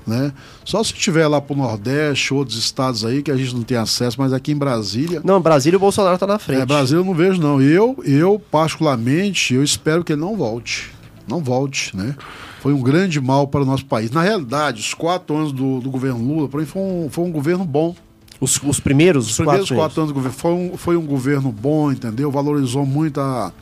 Né? Só se estiver lá para o Nordeste, outros estados aí que a gente não tem acesso, mas aqui em Brasília. Não, Brasília o Bolsonaro está na frente. É, Brasília eu não vejo, não. Eu, eu, particularmente, eu espero que ele não volte. Não volte, né? Foi um grande mal para o nosso país. Na realidade, os quatro anos do, do governo Lula, para mim, foi um, foi um governo bom. Os, os primeiros, os primeiros quatro, quatro anos do governo foi um, foi um governo bom, entendeu? Valorizou muito a,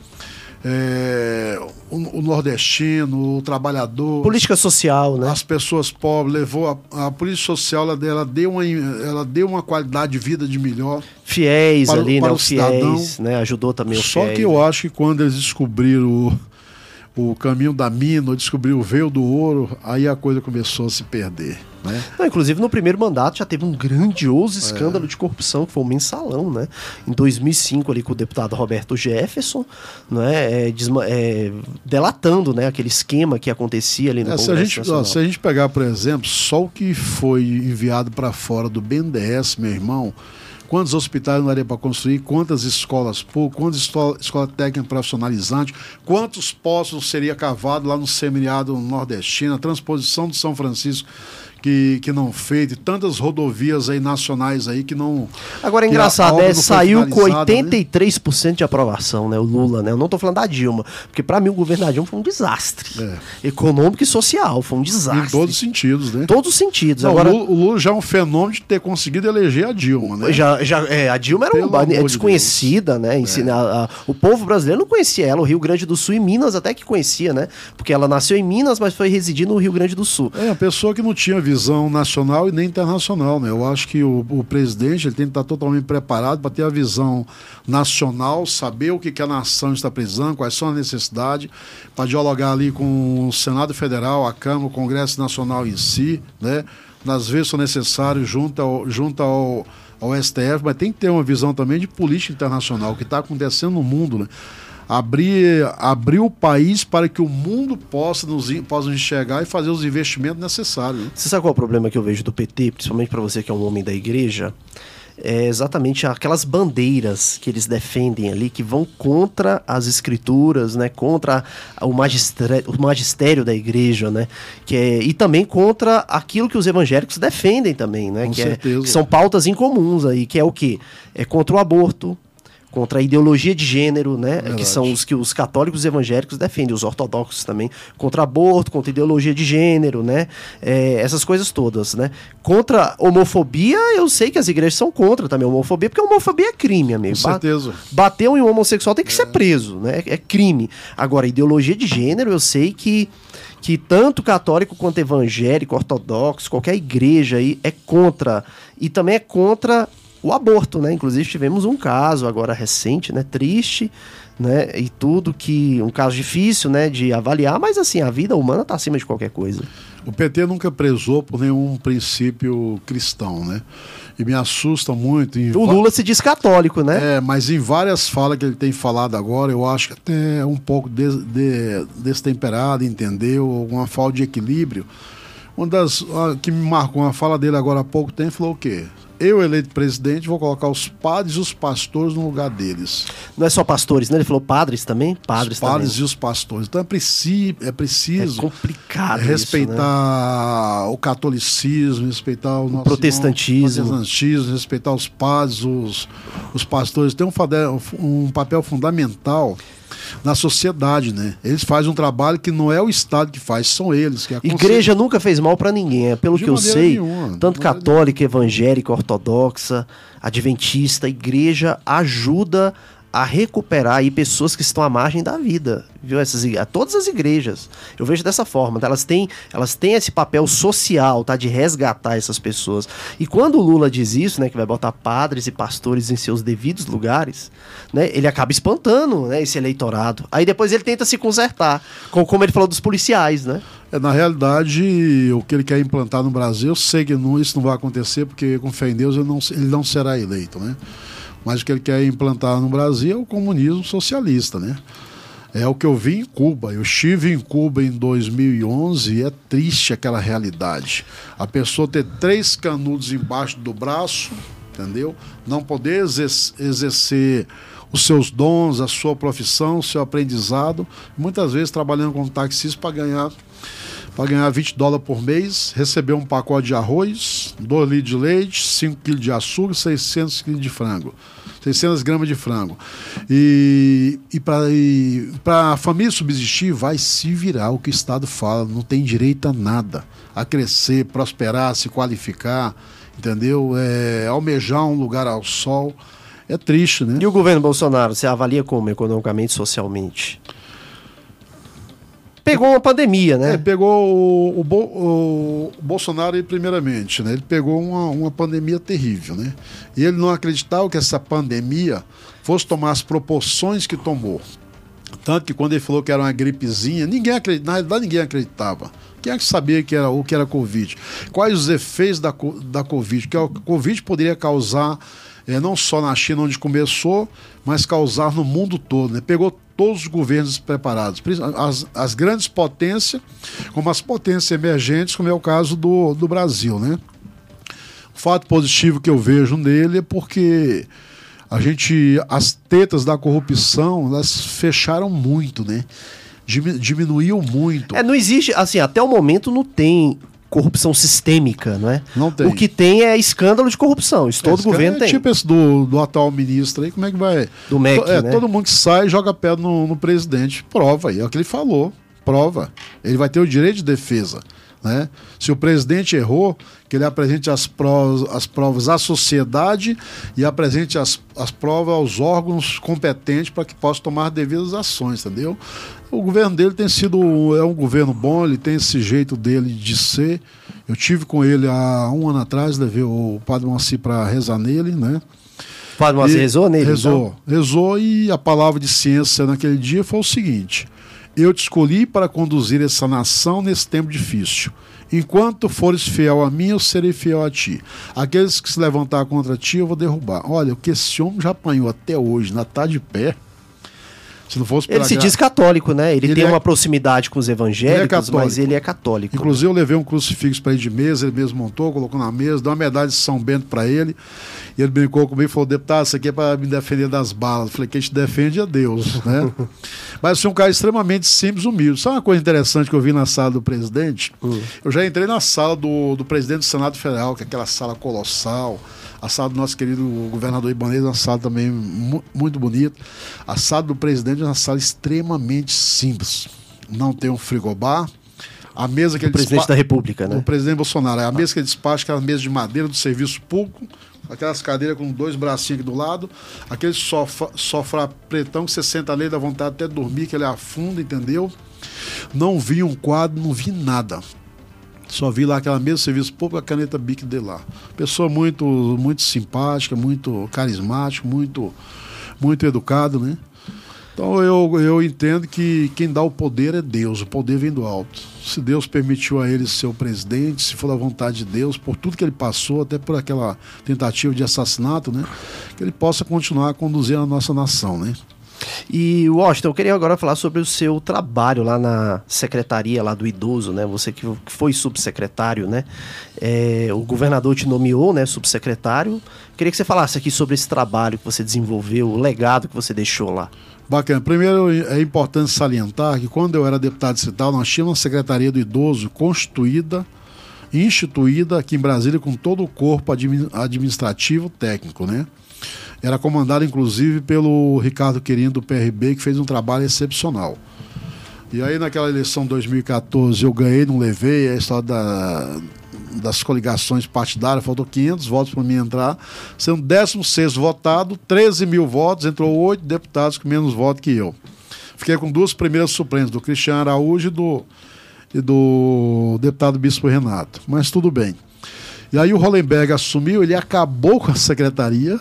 é, o, o, nordestino, o trabalhador. Política social, né? As pessoas pobres, levou a, a política social, ela, ela, deu uma, ela deu uma qualidade de vida de melhor. Fiéis para, ali, para né? O fiéis, né? Ajudou também o Só fiéis, que eu né? acho que quando eles descobriram o caminho da mina, descobriu o veio do ouro, aí a coisa começou a se perder. Né? Não, inclusive no primeiro mandato já teve um grandioso é. escândalo é. de corrupção que foi o um mensalão, né? Em 2005 ali com o deputado Roberto Jefferson, né? É, é, delatando, né? Aquele esquema que acontecia ali no é, Congresso se a gente, Nacional. se a gente pegar, por exemplo, só o que foi enviado para fora do BNDES, meu irmão, quantos hospitais não daria para construir, quantas escolas públicas, quantas escola, escola técnica profissionalizante, quantos poços seria cavado lá no semiárido nordestino, a transposição de São Francisco que, que não fez, tantas rodovias aí nacionais aí que não. Agora é engraçado, é, saiu com 83% né? de aprovação, né? O Lula, né? Eu não estou falando da Dilma, porque para mim o governo da Dilma foi um desastre. É. Econômico e social, foi um desastre. Em todos os sentidos, né? Todos os sentidos. Não, Agora, o Lula já é um fenômeno de ter conseguido eleger a Dilma, né? Já, já, é, a Dilma era uma é desconhecida, de né? É. a, a, o povo brasileiro não conhecia ela, o Rio Grande do Sul e Minas até que conhecia, né? Porque ela nasceu em Minas, mas foi residir no Rio Grande do Sul. É, a pessoa que não tinha visão nacional e nem internacional. Né? Eu acho que o, o presidente ele tem que estar totalmente preparado para ter a visão nacional, saber o que, que a nação está precisando, quais são as necessidades, para dialogar ali com o Senado Federal, a Câmara, o Congresso Nacional em si, né? nas vezes são necessários junto ao, junto ao, ao STF, mas tem que ter uma visão também de política internacional, o que está acontecendo no mundo. Né? Abrir, abrir o país para que o mundo possa nos, possa nos enxergar e fazer os investimentos necessários. Você sabe qual é o problema que eu vejo do PT, principalmente para você que é um homem da igreja? é exatamente aquelas bandeiras que eles defendem ali, que vão contra as escrituras, né, contra o magistério, o magistério da igreja, né, que é, e também contra aquilo que os evangélicos defendem também, né, que, é, que são pautas incomuns aí, que é o que? É contra o aborto, contra a ideologia de gênero, né? Verdade. Que são os que os católicos evangélicos defendem, os ortodoxos também, contra aborto, contra ideologia de gênero, né? É, essas coisas todas, né? Contra homofobia, eu sei que as igrejas são contra também a homofobia, porque a homofobia é crime, amigo. Com certeza. Bateu em um homossexual tem que é. ser preso, né? É crime. Agora, ideologia de gênero, eu sei que que tanto católico quanto evangélico, ortodoxo, qualquer igreja aí é contra. E também é contra o aborto, né? Inclusive tivemos um caso agora recente, né? Triste, né? E tudo que um caso difícil, né? De avaliar, mas assim a vida humana está acima de qualquer coisa. O PT nunca prezou por nenhum princípio cristão, né? E me assusta muito. o Lula se diz católico, né? É, mas em várias falas que ele tem falado agora, eu acho que até é um pouco de, de, destemperado, entendeu? Uma falta de equilíbrio. Uma das que me marcou uma fala dele agora há pouco tempo falou o quê? Eu eleito presidente, vou colocar os padres e os pastores no lugar deles. Não é só pastores, né? Ele falou padres também? Padres os padres também. e os pastores. Então é, preci é preciso. É complicado. respeitar isso, né? o catolicismo, respeitar o, nosso protestantismo. Irmão, protestantismo, respeitar os padres, os, os pastores. Tem um, um papel fundamental na sociedade, né? Eles fazem um trabalho que não é o Estado que faz, são eles que Igreja nunca fez mal para ninguém, é pelo De que eu sei, nenhuma, tanto católica, evangélica, ortodoxa, adventista, igreja ajuda a recuperar aí pessoas que estão à margem da vida, viu? Essas, todas as igrejas. Eu vejo dessa forma, tá? elas têm, elas têm esse papel social, tá? De resgatar essas pessoas. E quando o Lula diz isso, né? Que vai botar padres e pastores em seus devidos lugares, né? Ele acaba espantando, né? Esse eleitorado. Aí depois ele tenta se consertar, como ele falou dos policiais, né? É, na realidade, o que ele quer implantar no Brasil, sei que não, isso não vai acontecer, porque com fé em Deus ele não, ele não será eleito, né? Mas o que ele quer implantar no Brasil é o comunismo socialista, né? É o que eu vi em Cuba. Eu estive em Cuba em 2011 e é triste aquela realidade. A pessoa ter três canudos embaixo do braço, entendeu? Não poder exercer os seus dons, a sua profissão, o seu aprendizado. Muitas vezes trabalhando como taxista para ganhar para ganhar 20 dólares por mês, receber um pacote de arroz, 2 litros de leite, 5 quilos de açúcar, 600 quilos de frango. 600 gramas de frango. E, e para a família subsistir, vai se virar o que o Estado fala, não tem direito a nada. A crescer, prosperar, se qualificar, entendeu? É, almejar um lugar ao sol. É triste, né? E o governo Bolsonaro, você avalia como economicamente, socialmente? Pegou uma pandemia, né? É, pegou o, o, o, Bolsonaro primeiramente, né? Ele pegou uma, uma pandemia terrível, né? E ele não acreditava que essa pandemia fosse tomar as proporções que tomou. Tanto que quando ele falou que era uma gripezinha, ninguém acreditava, na realidade ninguém acreditava. Quem é que sabia que era o que era Covid? Quais os efeitos da, da Covid? Que a Covid poderia causar é, não só na China onde começou, mas causar no mundo todo. Né? Pegou todos os governos preparados, as, as grandes potências, como as potências emergentes, como é o caso do, do Brasil. Né? O fato positivo que eu vejo nele é porque a gente, as tetas da corrupção, elas fecharam muito, né? Diminuiu muito. É, não existe, assim, até o momento não tem corrupção sistêmica, não é? Não tem. O que tem é escândalo de corrupção. Isso todo governo é tem. Tipo esse do, do atual ministro aí, como é que vai. Do MEC. É, né? todo mundo que sai joga pé no, no presidente. Prova aí, é o que ele falou. Prova. Ele vai ter o direito de defesa. Né? Se o presidente errou, que ele apresente as provas, as provas à sociedade e apresente as, as provas aos órgãos competentes para que possa tomar devidas ações, entendeu? O governo dele tem sido é um governo bom, ele tem esse jeito dele de ser. Eu tive com ele há um ano atrás, levei o Padre Moacir para rezar nele, né? O Padre Moacir rezou nele? Rezou, então? rezou e a palavra de ciência naquele dia foi o seguinte: eu te escolhi para conduzir essa nação nesse tempo difícil. Enquanto fores fiel a mim, eu serei fiel a ti. Aqueles que se levantar contra ti, eu vou derrubar. Olha, o que esse homem já apanhou até hoje, ainda está de pé. Se não fosse ele se diz católico, né? Ele, ele tem é... uma proximidade com os evangélicos, ele é mas ele é católico. Inclusive, eu levei um crucifixo para ele de mesa, ele mesmo montou, colocou na mesa, deu uma medalha de São Bento para ele. E ele brincou comigo e falou: deputado, isso aqui é para me defender das balas. Eu falei: quem te defende é Deus, né? mas sou um cara extremamente simples, humilde. Sabe uma coisa interessante que eu vi na sala do presidente? Hum. Eu já entrei na sala do, do presidente do Senado Federal, que é aquela sala colossal A sala do nosso querido governador Ibanez é uma sala também mu muito bonita. A sala do presidente é uma sala extremamente simples. Não tem um frigobar. A mesa que O ele presidente despa- da República, né? o presidente Bolsonaro. É a mesa que ele despacha, aquela mesa de madeira do serviço público, aquelas cadeiras com dois bracinhos aqui do lado, aquele sofá, sofá pretão que você senta nele, dá vontade até dormir, que ele afunda, entendeu? Não vi um quadro, não vi nada. Só vi lá aquela mesa de serviço público, a caneta Bic dele lá. Pessoa muito, muito simpática, muito carismática, muito, muito educado, né? Então eu, eu entendo que quem dá o poder é Deus, o poder vem do alto. Se Deus permitiu a ele ser o presidente, se for da vontade de Deus, por tudo que ele passou, até por aquela tentativa de assassinato, né? Que ele possa continuar conduzindo a nossa nação, né? E Washington, eu queria agora falar sobre o seu trabalho lá na secretaria lá do idoso, né? Você que foi subsecretário, né? É, o governador te nomeou, né? Subsecretário. Queria que você falasse aqui sobre esse trabalho que você desenvolveu, o legado que você deixou lá. Bacana. Primeiro, é importante salientar que quando eu era deputado distrital, nós tínhamos uma Secretaria do Idoso constituída, instituída aqui em Brasília com todo o corpo admi- administrativo técnico, né? Era comandado, inclusive, pelo Ricardo Querindo, do PRB, que fez um trabalho excepcional. E aí, naquela eleição de 2014, eu ganhei, não levei, a história da, das coligações partidárias, faltou 500 votos para mim entrar, sendo 16 votado, 13 mil votos, entrou oito deputados com menos votos que eu. Fiquei com duas primeiras suplentes, do Cristiano Araújo e do, e do deputado Bispo Renato. Mas tudo bem. E aí o Hollenberg assumiu, ele acabou com a secretaria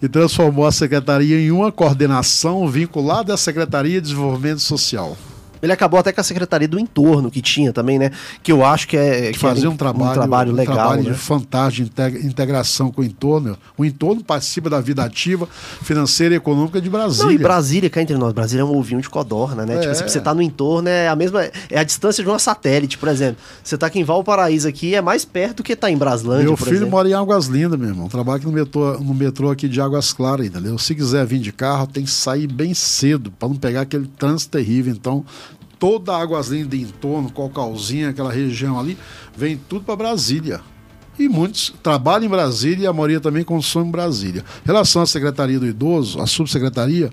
e transformou a secretaria em uma coordenação vinculada à Secretaria de Desenvolvimento Social. Ele acabou até com a secretaria do entorno que tinha também, né? Que eu acho que é que fazia era um trabalho, legal, um trabalho né? de fantástico, de integ- integração com o entorno. O entorno participa da vida ativa, financeira e econômica de Brasília. Não, e Brasília, cá entre nós, Brasília é um ovinho de codorna, né? É. Tipo, se você tá no entorno, é a mesma. É a distância de uma satélite, por exemplo. Você tá aqui em Valparaíso aqui, é mais perto do que tá em Braslândia, Meu filho exemplo. mora em Águas Lindas, meu irmão. Trabalha aqui no metrô, no metrô aqui de Águas Claras, entendeu? Se quiser vir de carro, tem que sair bem cedo para não pegar aquele trânsito terrível. Então, toda a Águas Lindas em torno, Cocalzinha, aquela região ali, vem tudo para Brasília. E muitos trabalham em Brasília e a maioria também consome em Brasília. Em relação à Secretaria do Idoso, a subsecretaria,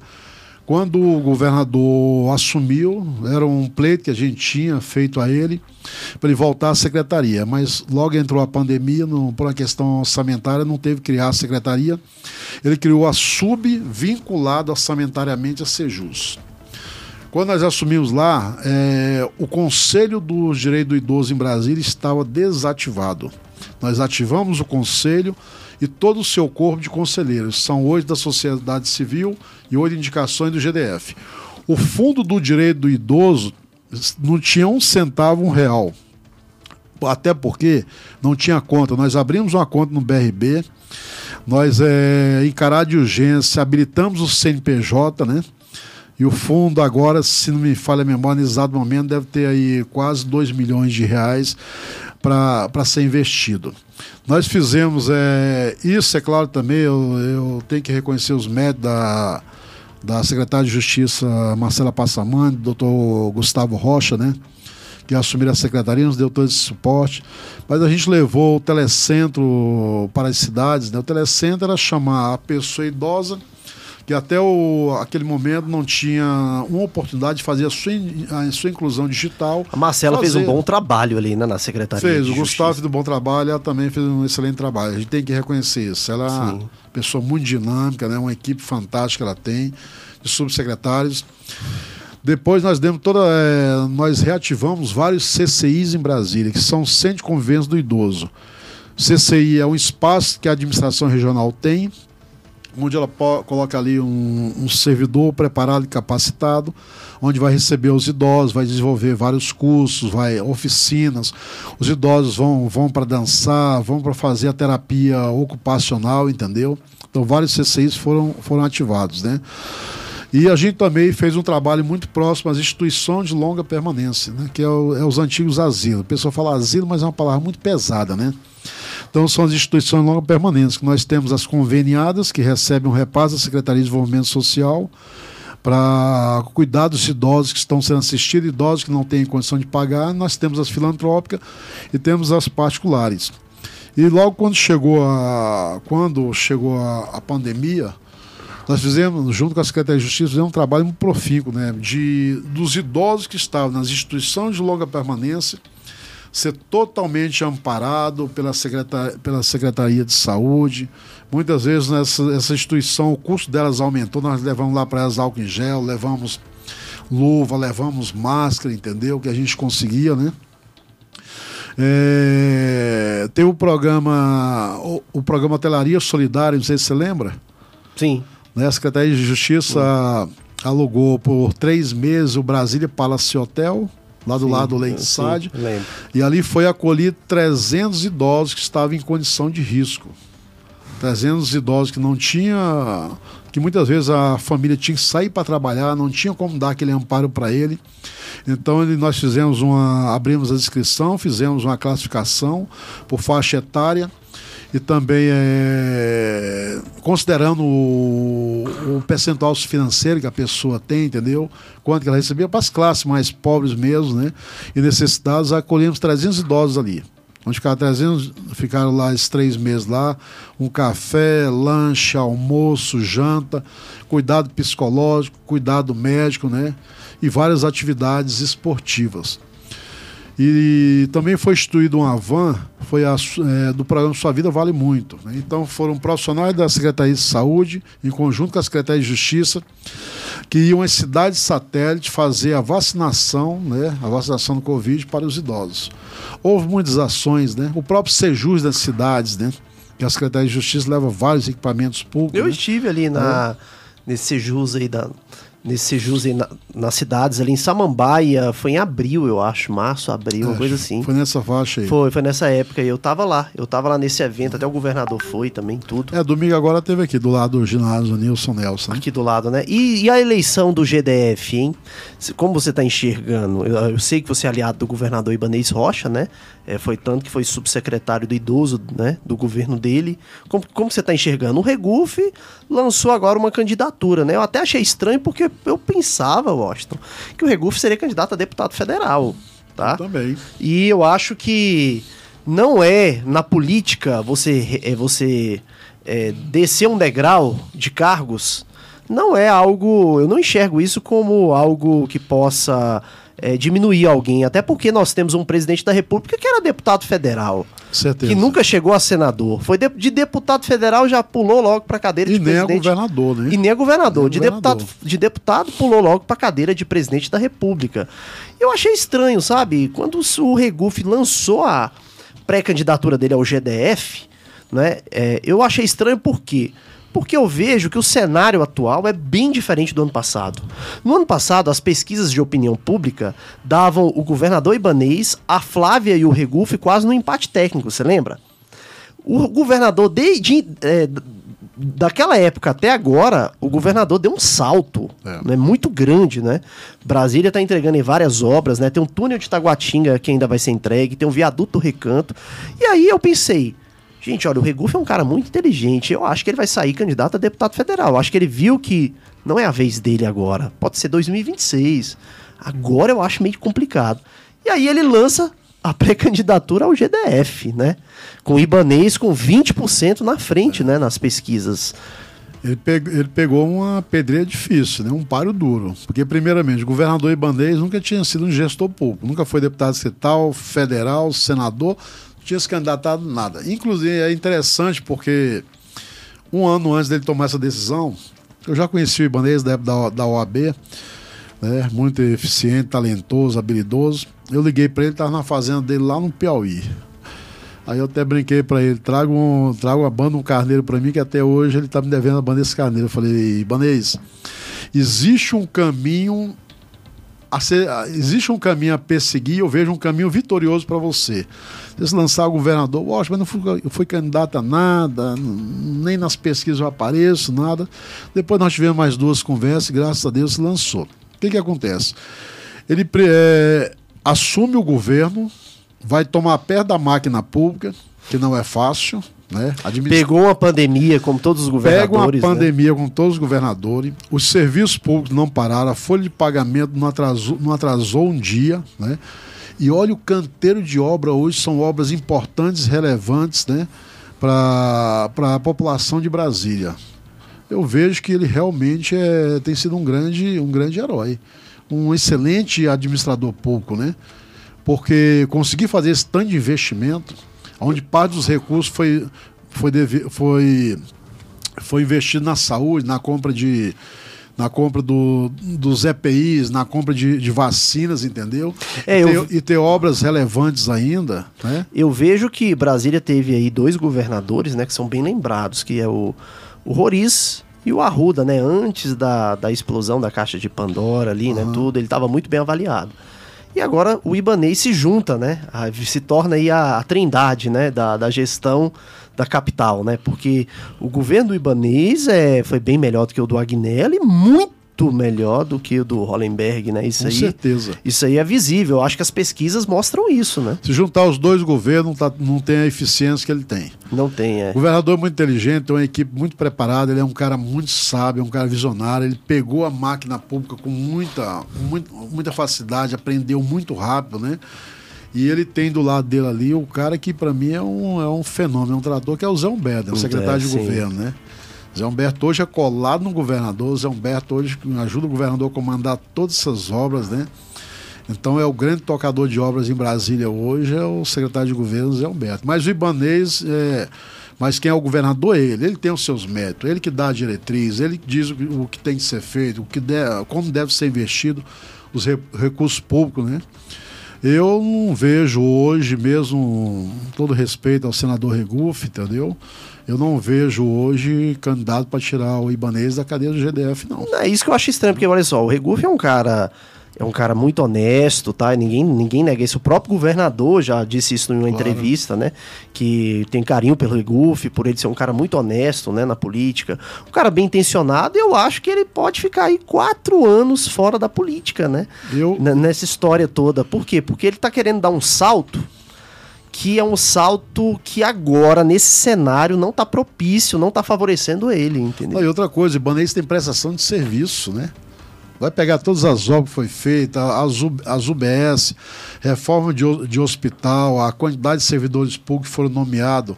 quando o governador assumiu, era um pleito que a gente tinha feito a ele para ele voltar à secretaria, mas logo entrou a pandemia, não, por uma questão orçamentária, não teve que criar a secretaria. Ele criou a sub vinculada orçamentariamente a Sejus. Quando nós assumimos lá, é, o Conselho dos Direitos do Idoso em Brasília estava desativado. Nós ativamos o Conselho e todo o seu corpo de conselheiros. São oito da sociedade civil e oito indicações do GDF. O Fundo do Direito do Idoso não tinha um centavo, um real. Até porque não tinha conta. Nós abrimos uma conta no BRB, nós, é, em caráter de urgência, habilitamos o CNPJ, né? E o fundo agora, se não me falha a memória, no exato momento, deve ter aí quase 2 milhões de reais para ser investido. Nós fizemos é, isso, é claro também, eu, eu tenho que reconhecer os méritos da, da secretária de Justiça Marcela Passamani, doutor Gustavo Rocha, né? Que assumiram a secretaria, nos deu todo esse suporte. Mas a gente levou o telecentro para as cidades, né? O telecentro era chamar a pessoa idosa que até o, aquele momento não tinha uma oportunidade de fazer a sua, in- a sua inclusão digital. A Marcela fez um Fazer- bom trabalho ali, né, na secretaria. Fez, o Gustavo Justiça. fez um bom trabalho, ela também fez um excelente trabalho. A gente tem que reconhecer isso. Ela é uma pessoa muito dinâmica, né? uma equipe fantástica ela tem, de subsecretários. Depois nós demos toda. eh, nós reativamos vários CCIs em Brasília, que são Centro de Convivência do Idoso. CCI é um espaço que a administração regional tem, onde ela coloca ali um, um servidor preparado e capacitado, onde vai receber os idosos, vai desenvolver vários cursos, vai oficinas. Os idosos vão, vão para dançar, vão para fazer a terapia ocupacional, entendeu? Então vários CCIs foram, foram ativados, né? E a gente também fez um trabalho muito próximo às instituições de longa permanência, né? que é, o- é os antigos asilos. A pessoa fala asilo, mas é uma palavra muito pesada, né? Então são as instituições longa permanência, que nós temos as conveniadas, que recebem um repasse da Secretaria de Desenvolvimento Social para cuidar dos idosos que estão sendo assistidos, idosos que não têm condição de pagar. Nós temos as filantrópicas e temos as particulares. E logo quando chegou a, quando chegou a, a pandemia, nós fizemos, junto com a Secretaria de Justiça, fizemos um trabalho muito profícuo, né? De, dos idosos que estavam nas instituições de longa permanência ser totalmente amparado pela Secretaria, pela Secretaria de Saúde. Muitas vezes nessa essa instituição o custo delas aumentou, nós levamos lá para elas álcool em gel, levamos luva, levamos máscara, entendeu? Que a gente conseguia, né? É, tem o programa o, o programa Telaria Solidária, não sei se você lembra. Sim. Né? A Secretaria de Justiça alugou por três meses o Brasília Palace Hotel, lá do sim, lado do Leite Sade. E ali foi acolhido 300 idosos que estavam em condição de risco. 300 idosos que não tinha que muitas vezes a família tinha que sair para trabalhar, não tinha como dar aquele amparo para ele. Então ele, nós fizemos uma, abrimos a inscrição, fizemos uma classificação por faixa etária e também é, considerando o, o, percentual financeiro que a pessoa tem, entendeu? Quanto que ela recebia para as classes mais pobres mesmo, né? E necessitadas, acolhemos 300 idosos ali. Onde ficaram 300, ficaram lá esses três meses lá, um café, lanche, almoço, janta, cuidado psicológico, cuidado médico, né? E várias atividades esportivas. E também foi instituído uma van, foi a, é, do programa Sua Vida Vale Muito. Né? Então foram profissionais da Secretaria de Saúde, em conjunto com a Secretaria de Justiça, que iam às cidades satélite fazer a vacinação, né? a vacinação do Covid para os idosos. Houve muitas ações, né? O próprio Sejus das cidades, né? Que a Secretaria de Justiça leva vários equipamentos públicos. Eu né? estive ali na, é. nesse Sejus aí da, nesse jus na, nas cidades ali em Samambaia, foi em abril, eu acho, março, abril, é, uma coisa assim. Foi nessa faixa aí. Foi, foi nessa época e eu tava lá. Eu tava lá nesse evento, até o governador foi também, tudo. É, domingo agora teve aqui, do lado do ginásio Nilson Nelson. Aqui do lado, né? E, e, a eleição do GDF, hein? Como você tá enxergando? Eu, eu, sei que você é aliado do governador Ibanez Rocha, né? É, foi tanto que foi subsecretário do idoso, né? Do governo dele. Como, como você tá enxergando? O Regufe lançou agora uma candidatura, né? Eu até achei estranho porque eu pensava, Washington, que o Regufe seria candidato a deputado federal, tá? Eu também. E eu acho que não é na política você é você é, descer um degrau de cargos não é algo eu não enxergo isso como algo que possa é, diminuir alguém até porque nós temos um presidente da república que era deputado federal Certeza. que nunca chegou a senador. Foi de, de deputado federal já pulou logo para cadeira e de nem presidente. É governador, né? E nem é governador. Nem de, governador. Deputado, de deputado pulou logo para cadeira de presidente da República. Eu achei estranho, sabe? Quando o Regufe lançou a pré-candidatura dele ao GDF, né? É, eu achei estranho por quê? Porque eu vejo que o cenário atual é bem diferente do ano passado. No ano passado, as pesquisas de opinião pública davam o governador Ibanês, a Flávia e o Regufe quase no empate técnico, você lembra? O governador, de, de é, daquela época até agora, o governador deu um salto é. né, muito grande, né? Brasília está entregando em várias obras, né? Tem um túnel de Taguatinga que ainda vai ser entregue, tem um viaduto do Recanto. E aí eu pensei, Gente, olha, o Regufe é um cara muito inteligente. Eu acho que ele vai sair candidato a deputado federal. Eu acho que ele viu que não é a vez dele agora. Pode ser 2026. Agora eu acho meio complicado. E aí ele lança a pré-candidatura ao GDF, né? Com o Ibanês com 20% na frente, né? Nas pesquisas. Ele, pegou, ele pegou uma pedreira difícil, né? um páreo duro. Porque, primeiramente, o governador Ibanês nunca tinha sido um gestor público, nunca foi deputado estatal, federal, senador, tinha se candidatado nada. Inclusive, é interessante porque um ano antes dele tomar essa decisão, eu já conheci o Ibanez da, da, OAB, né, muito eficiente, talentoso, habilidoso. Eu liguei para ele, estava na fazenda dele lá no Piauí. Aí eu até brinquei para ele, trago, um, trago uma banda, um carneiro para mim, que até hoje ele está me devendo a banda desse carneiro. Eu falei, Ibanez, existe um caminho ser, existe um caminho a perseguir, eu vejo um caminho vitorioso para você. Se lançar o governador, mas não fui, eu fui candidato a nada, nem nas pesquisas eu apareço, nada. Depois nós tivemos mais duas conversas e graças a Deus se lançou. O que, que acontece? Ele é, assume o governo, vai tomar pé da máquina pública, que não é fácil, né? Administra... Pegou uma pandemia, como todos os governadores. Pega uma né? pandemia, né? como todos os governadores. Os serviços públicos não pararam, a folha de pagamento não atrasou, não atrasou um dia. Né? E olha o canteiro de obra hoje, são obras importantes, relevantes, né? Para a população de Brasília. Eu vejo que ele realmente é, tem sido um grande, um grande herói. Um excelente administrador público, né? Porque conseguir fazer esse tanto de investimento, onde parte dos recursos foi, foi, deve, foi, foi investido na saúde, na compra de, na compra do, dos EPIs, na compra de, de vacinas, entendeu? É, e, eu- ter, e ter obras relevantes ainda, né? Eu vejo que Brasília teve aí dois governadores, né, que são bem lembrados, que é o, o Roriz e o Arruda, né, antes da, da explosão da caixa de Pandora ali, né, tudo, ele estava muito bem avaliado. E agora o Ibanês se junta, né, a- se torna aí a, a trindade, né, da, da gestão da capital, né, porque o governo do Ibanês é, foi bem melhor do que o do Agnelli, muito melhor do que o do Hollenberg, né, isso Com aí... certeza. Isso aí é visível, eu acho que as pesquisas mostram isso, né? Se juntar os dois governos, não, tá- não tem a eficiência que ele tem. Não tem, é. O governador é muito inteligente, tem uma equipe muito preparada, ele é um cara muito sábio, é um cara visionário, ele pegou a máquina pública com muita, muito- muita facilidade, aprendeu muito rápido, né? E ele tem do lado dele ali o cara que para mim é um, é um fenômeno, é um trator, que é o Zé Humberto, é o É, secretário de sim. governo, né? Zé Humberto hoje é colado no governador, Zé Humberto hoje ajuda o governador a comandar todas essas obras, né? Então é o grande tocador de obras em Brasília hoje, é o secretário de governo Zé Humberto. Mas o Ibanês, é, mas quem é o governador é ele. Ele tem os seus métodos, ele que dá a diretriz, ele que diz o que, tem que ser feito, o que de- como deve ser investido os re- recursos públicos, né? Eu não vejo hoje, mesmo todo respeito ao senador Regufe, entendeu? Eu não vejo hoje candidato para tirar o Ibanês da cadeira do GDF, não. É isso que eu acho estranho, porque olha só, o Regufe é um cara. É um cara muito honesto, tá? Ninguém, ninguém nega isso. O próprio governador já disse isso em uma Claro. entrevista, né? Que tem carinho pelo Regufe, por ele ser um cara muito honesto, né? Na política. Um cara bem intencionado, eu acho que ele pode ficar aí quatro anos fora da política, né? Eu, N- Nessa história toda. Por quê? Porque ele tá querendo dar um salto que é um salto que agora, nesse cenário, não tá propício, não tá favorecendo ele, entendeu? Não, e outra coisa, o Ibanez tem prestação de serviço, né? Vai pegar todas as obras que foi feita, as, U- as UBS, reforma de, de hospital, a quantidade de servidores públicos que foram nomeados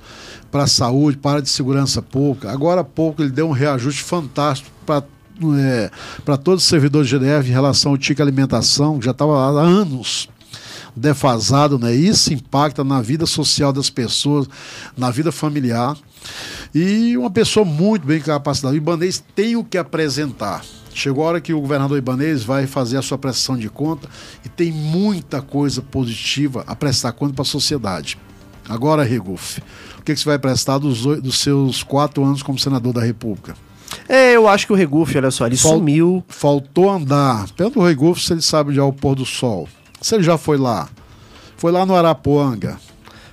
para a saúde, para a de segurança pública. Agora há pouco ele deu um reajuste fantástico para para todos os servidores do GDF em relação ao TIC alimentação, que já estava há anos defasado, né? Isso impacta na vida social das pessoas, na vida familiar. E uma pessoa muito bem capacitada. O Ibanês tem o que apresentar. Chegou a hora que o governador Ibanês vai fazer a sua prestação de conta e tem muita coisa positiva a prestar conta para a sociedade. Agora, Regufe, o que, que você vai prestar dos, dos seus quatro anos como senador da República? É, eu acho que o Regufe, olha só, ele Fal- sumiu. Faltou andar. Pergunta o Regufe se ele sabe onde é o pôr do sol. Se ele já foi lá. Foi lá no Arapuanga,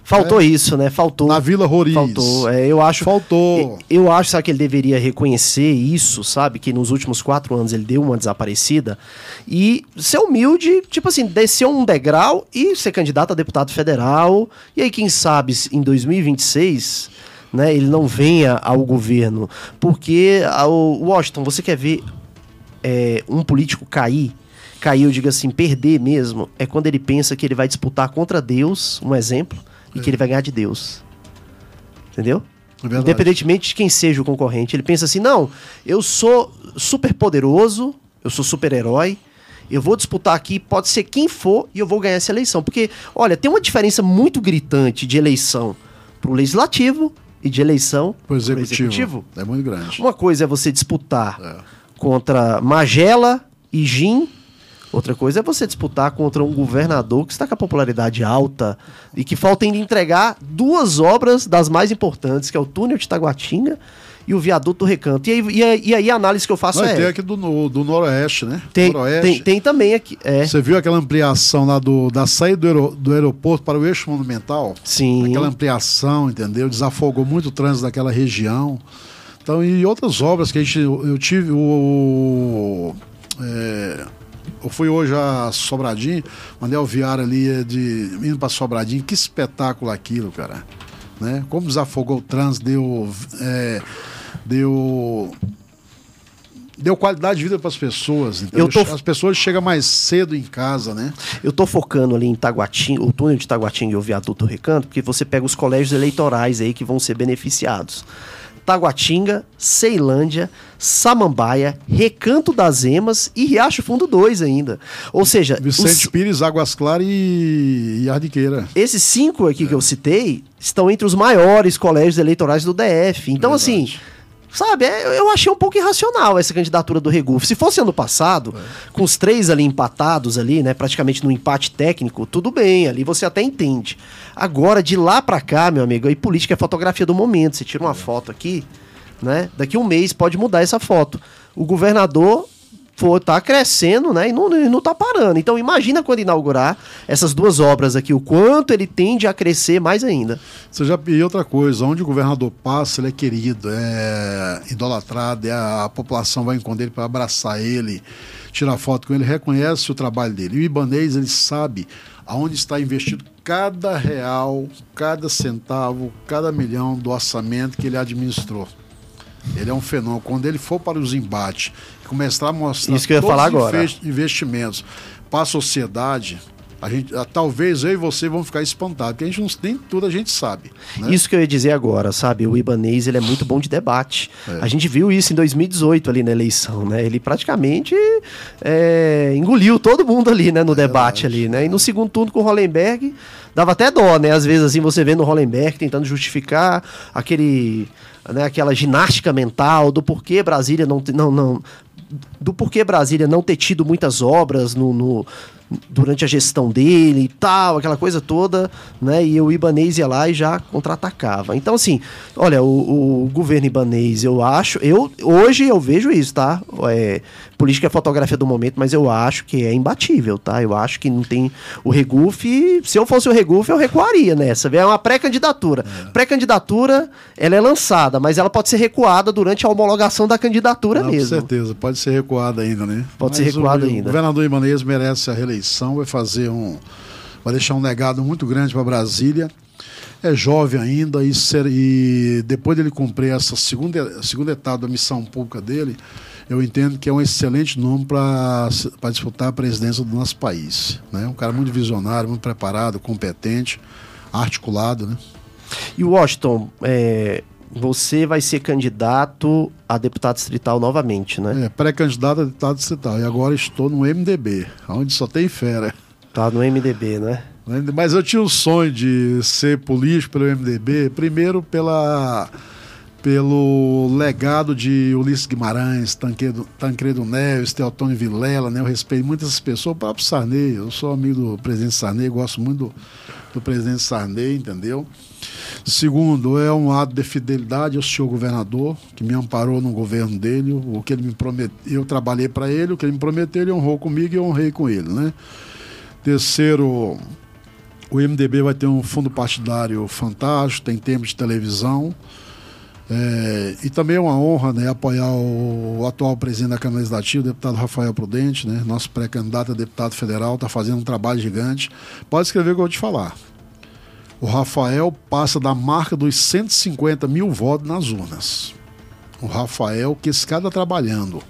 Faltou isso, né? Faltou. na Vila Roriz. Faltou. É, eu acho. Faltou. Eu eu acho, sabe, que ele deveria reconhecer isso, sabe? Que nos últimos quatro anos ele deu uma desaparecida. E ser humilde, tipo assim, descer um degrau e ser candidato a deputado federal. E aí, quem sabe, se em 2026, né, ele não venha ao governo. Porque, ah, o Washington, você quer ver é, um político cair? Cair, eu digo assim, perder mesmo, é quando ele pensa que ele vai disputar contra Deus, um exemplo, e que ele vai ganhar de Deus. Entendeu? É. Independentemente de quem seja o concorrente, ele pensa assim: não, eu sou super poderoso, eu sou super herói, eu vou disputar aqui, pode ser quem for, e eu vou ganhar essa eleição. Porque, olha, tem uma diferença muito gritante de eleição pro legislativo e de eleição Pro pro executivo. É muito grande. Uma coisa é você disputar É. contra Magela e Jim. Outra coisa é você disputar contra um governador que está com a popularidade alta e que falta ainda entregar duas obras das mais importantes, que é o túnel de Taguatinga e o viaduto do Recanto. E aí, e aí- e aí a análise que eu faço Não, é... tem aqui do, do Noroeste, né? Tem, Noroeste. tem, tem também aqui. É, Você viu aquela ampliação lá do, da saída do, aero- do aeroporto para o eixo monumental? sim. Aquela ampliação, entendeu? Desafogou muito o trânsito daquela região. Então, e outras obras que a gente. Eu tive o. o- é, eu fui hoje a Sobradinho, mandei o Viário ali de, indo para Sobradinho. Que espetáculo aquilo, cara. Né? Como desafogou o trânsito, deu. é, deu deu qualidade de vida para as pessoas. Eu tô- As pessoas chegam mais cedo em casa, né? Eu tô focando ali em Taguatinga, o túnel de Taguatinga e o viaduto Recanto, porque você pega os colégios eleitorais aí que vão ser beneficiados. Taguatinga, Ceilândia, Samambaia, Recanto das Emas e Riacho Fundo 2 ainda. Ou seja, Vicente os- Pires, Águas Claras e, e Ardiqueira. esses cinco aqui que eu citei estão entre os maiores colégios eleitorais do DF. Então, assim, sabe, é- eu achei um pouco irracional essa candidatura do Reguf. Se fosse ano passado, com os três ali empatados ali, né, praticamente no empate técnico, tudo bem, ali você até entende. Agora, de lá pra cá, meu amigo, aí política é fotografia do momento. Você tira uma foto aqui, né, daqui um mês pode mudar essa foto. O governador for, tá crescendo, né? E não, não tá parando. Então imagina quando inaugurar essas duas obras aqui, o quanto ele tende a crescer mais ainda. Você já e outra coisa, onde o governador passa, ele é querido, é idolatrado, é a, a população vai encontrar ele para abraçar ele, tirar foto com ele, reconhece o trabalho dele. E o Ibanês, ele sabe aonde está investido cada real, cada centavo, cada milhão do orçamento que ele administrou. Ele é um fenômeno. Quando ele for para os embates começar a mostrar Isso que eu ia todos falar agora. investi- investimentos para a sociedade, a gente, ah, talvez eu e você vão ficar espantados, porque a gente não nem tudo a gente sabe. né? Isso que eu ia dizer agora, sabe? O Ibanês, ele é muito bom de debate. É. A gente viu isso em 2018 ali na eleição, né? Ele praticamente é, engoliu todo mundo ali, né? No debate ali, né? E no segundo turno com o Hollenberg, dava até dó, né? Às vezes assim, você vendo o Hollenberg tentando justificar aquele... Né, aquela ginástica mental do porquê Brasília não, não, não do porquê Brasília não ter tido muitas obras no, no- durante a gestão dele e tal, aquela coisa toda, né? E o Ibanês ia lá e já contra-atacava. Então, assim, olha, o, o governo ibanês, eu acho, eu hoje eu vejo isso, tá? É, política é fotografia do momento, mas eu acho que é imbatível, tá? Eu acho que não tem o Reguf, se eu fosse o Reguf, eu recuaria nessa. É uma pré-candidatura. Pré-candidatura, ela é lançada, mas ela pode ser recuada durante a homologação da candidatura Não, mesmo. Com certeza, pode ser recuado ainda, né? Pode ser Mas recuado o, ainda. O governador Ibanez merece a reeleição, vai fazer um. vai deixar um legado muito grande para Brasília. É jovem ainda e, ser- e depois dele cumprir essa segunda, segunda etapa da missão pública dele, eu entendo que é um excelente nome para disputar a presidência do nosso país. Né? Um cara muito visionário, muito preparado, competente, articulado. Né? E Washington, é, você vai ser candidato a deputado distrital novamente, né? É, pré-candidato a deputado distrital. E agora estou no MDB, onde só tem fera. Tá no MDB, né? Mas eu tinha o sonho de ser político pelo MDB, primeiro pela, pelo legado de Ulisses Guimarães, Tancredo, Tancredo Neves, Teotônio Vilela, né? Eu respeito muito essas pessoas, o próprio Sarney, eu sou amigo do presidente Sarney, gosto muito do, do presidente Sarney, entendeu? Segundo, é um ato de fidelidade ao senhor governador, que me amparou no governo dele, o que ele me prometeu, eu trabalhei para ele, o que ele me prometeu, ele honrou comigo e eu honrei com ele, né? Terceiro, o MDB vai ter um fundo partidário fantástico, tem tempo de televisão. É, e também é uma honra né, apoiar o, atual presidente da Câmara Legislativa, o deputado Rafael Prudente, né, nosso pré-candidato a deputado federal, está fazendo um trabalho gigante. Pode escrever o que eu vou te falar. O Rafael passa da marca dos 150 mil votos nas urnas. O Rafael, que está trabalhando.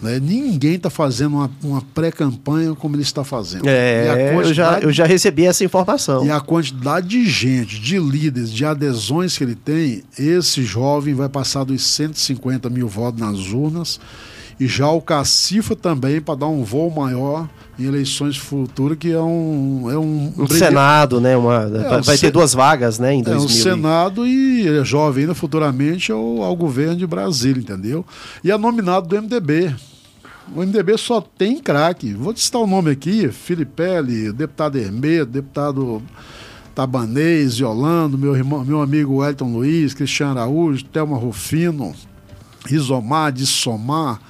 Né? Ninguém está fazendo uma, uma pré-campanha como ele está fazendo. É, eu já, eu já recebi essa informação. e a quantidade de gente, de líderes, de adesões que ele tem, esse jovem vai passar dos 150 mil votos nas urnas. E já o Cacifa também, para dar um voo maior em eleições futuras, que é um. É um, Um Senado, né? Uma, vai o vai ter Sen- duas vagas, né? Em É, o 2000. Senado e ele é jovem ainda futuramente ao, ao governo de Brasília, entendeu? E é nominado do MDB. O MDB só tem craque. Vou te citar o nome aqui: Filipelli, deputado Hermeto, deputado Tabanês, Yolando, meu, irmão, meu amigo Wellington Luiz, Cristiano Araújo, Thelma Rufino, Isomar, de Somar.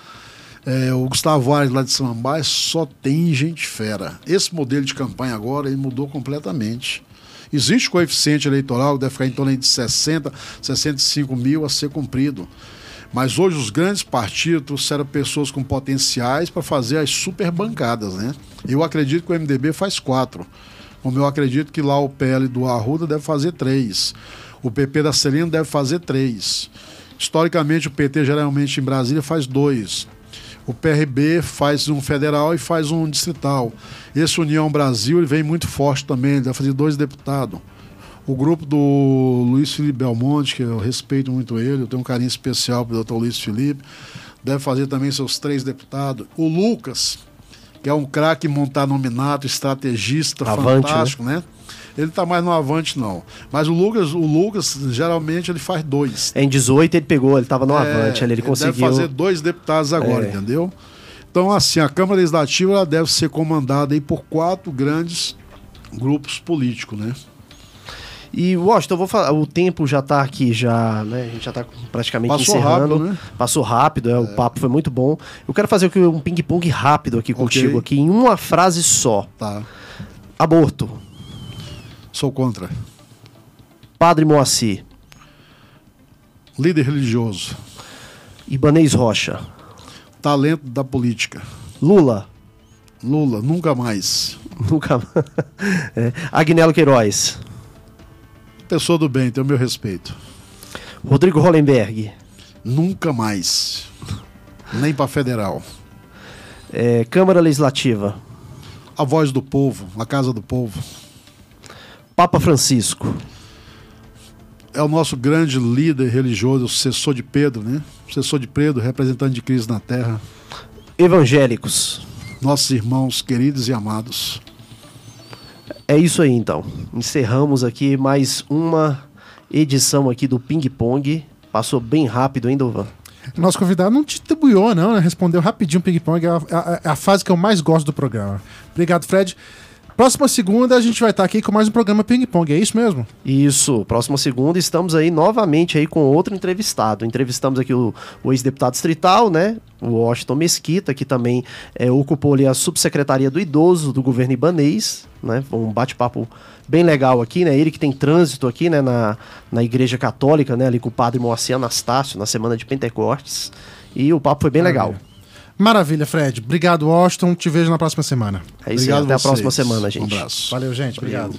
É, o Gustavo Ares lá de Samambaia só tem gente fera. Esse modelo de campanha agora ele mudou completamente. Existe coeficiente eleitoral deve ficar em torno de 60, 65 mil a ser cumprido. Mas hoje os grandes partidos trouxeram pessoas com potenciais para fazer as super bancadas, né? Eu acredito que o MDB faz quatro. Como eu acredito que lá o PL do Arruda deve fazer três. O PP da Celina deve fazer três. Historicamente, o PT geralmente em Brasília faz dois. O PRB faz um federal e faz um distrital. Esse União Brasil ele vem muito forte também, ele vai fazer dois deputados. O grupo do Luiz Felipe Belmonte, que eu respeito muito ele, eu tenho um carinho especial pelo doutor Luiz Felipe, deve fazer também seus três deputados. O Lucas, que é um craque montar nominato, estrategista, Avante, fantástico, né? Ele tá mais no avante, não. Mas o Lucas, o Lucas, geralmente, ele faz dois. Em 18 ele pegou, ele tava no É, avante, ali ele conseguiu. deve fazer dois deputados agora, É. entendeu? Então, assim, a Câmara Legislativa ela deve ser comandada aí por quatro grandes grupos políticos, né? E, Washington, eu vou falar, o tempo já tá aqui, já, né? A gente já tá praticamente Passou encerrando. rápido, né? Passou rápido, é, o papo foi muito bom. Eu quero fazer um ping-pong rápido aqui Ok. contigo, aqui, em uma frase só. Tá. Aborto. Sou contra. Padre Moacir. Líder religioso. Ibanez Rocha. Talento da política. Lula. Lula, nunca mais. Nunca. é. Agnello Queiroz. Pessoa do bem, tem o meu respeito. Rodrigo Hollenberg. Nunca mais. Nem para federal. É, Câmara Legislativa. A voz do povo, a casa do povo. Papa Francisco. É o nosso grande líder religioso, o sucessor de Pedro, né? Sucessor de Pedro, representante de Cristo na terra. Evangélicos. Nossos irmãos queridos e amados. É isso aí então. Encerramos aqui mais uma edição aqui do Ping Pong. Passou bem rápido, hein, Dovan? Nosso convidado não titubeou, não, né? Respondeu rapidinho o ping-pong. É a, a- é a fase que eu mais gosto do programa. Obrigado, Fred. Próxima segunda a gente vai estar aqui com mais um programa ping-pong. É isso mesmo? Isso, próxima segunda estamos aí novamente aí com outro entrevistado. Entrevistamos aqui o, o ex-deputado distrital, né? O Washington Mesquita, que também é, ocupou ali a subsecretaria do idoso do governo ibanês, né? Um bate-papo bem legal aqui, né? Ele que tem trânsito aqui, né? Na, na igreja católica, né? Ali com o padre Moacir Anastácio, na semana de Pentecostes. E o papo foi bem legal. Maravilha, Fred. Obrigado, Washington. Te vejo na próxima semana. É isso aí, até a vocês. próxima semana, gente. Um abraço. Valeu, gente. Obrigado.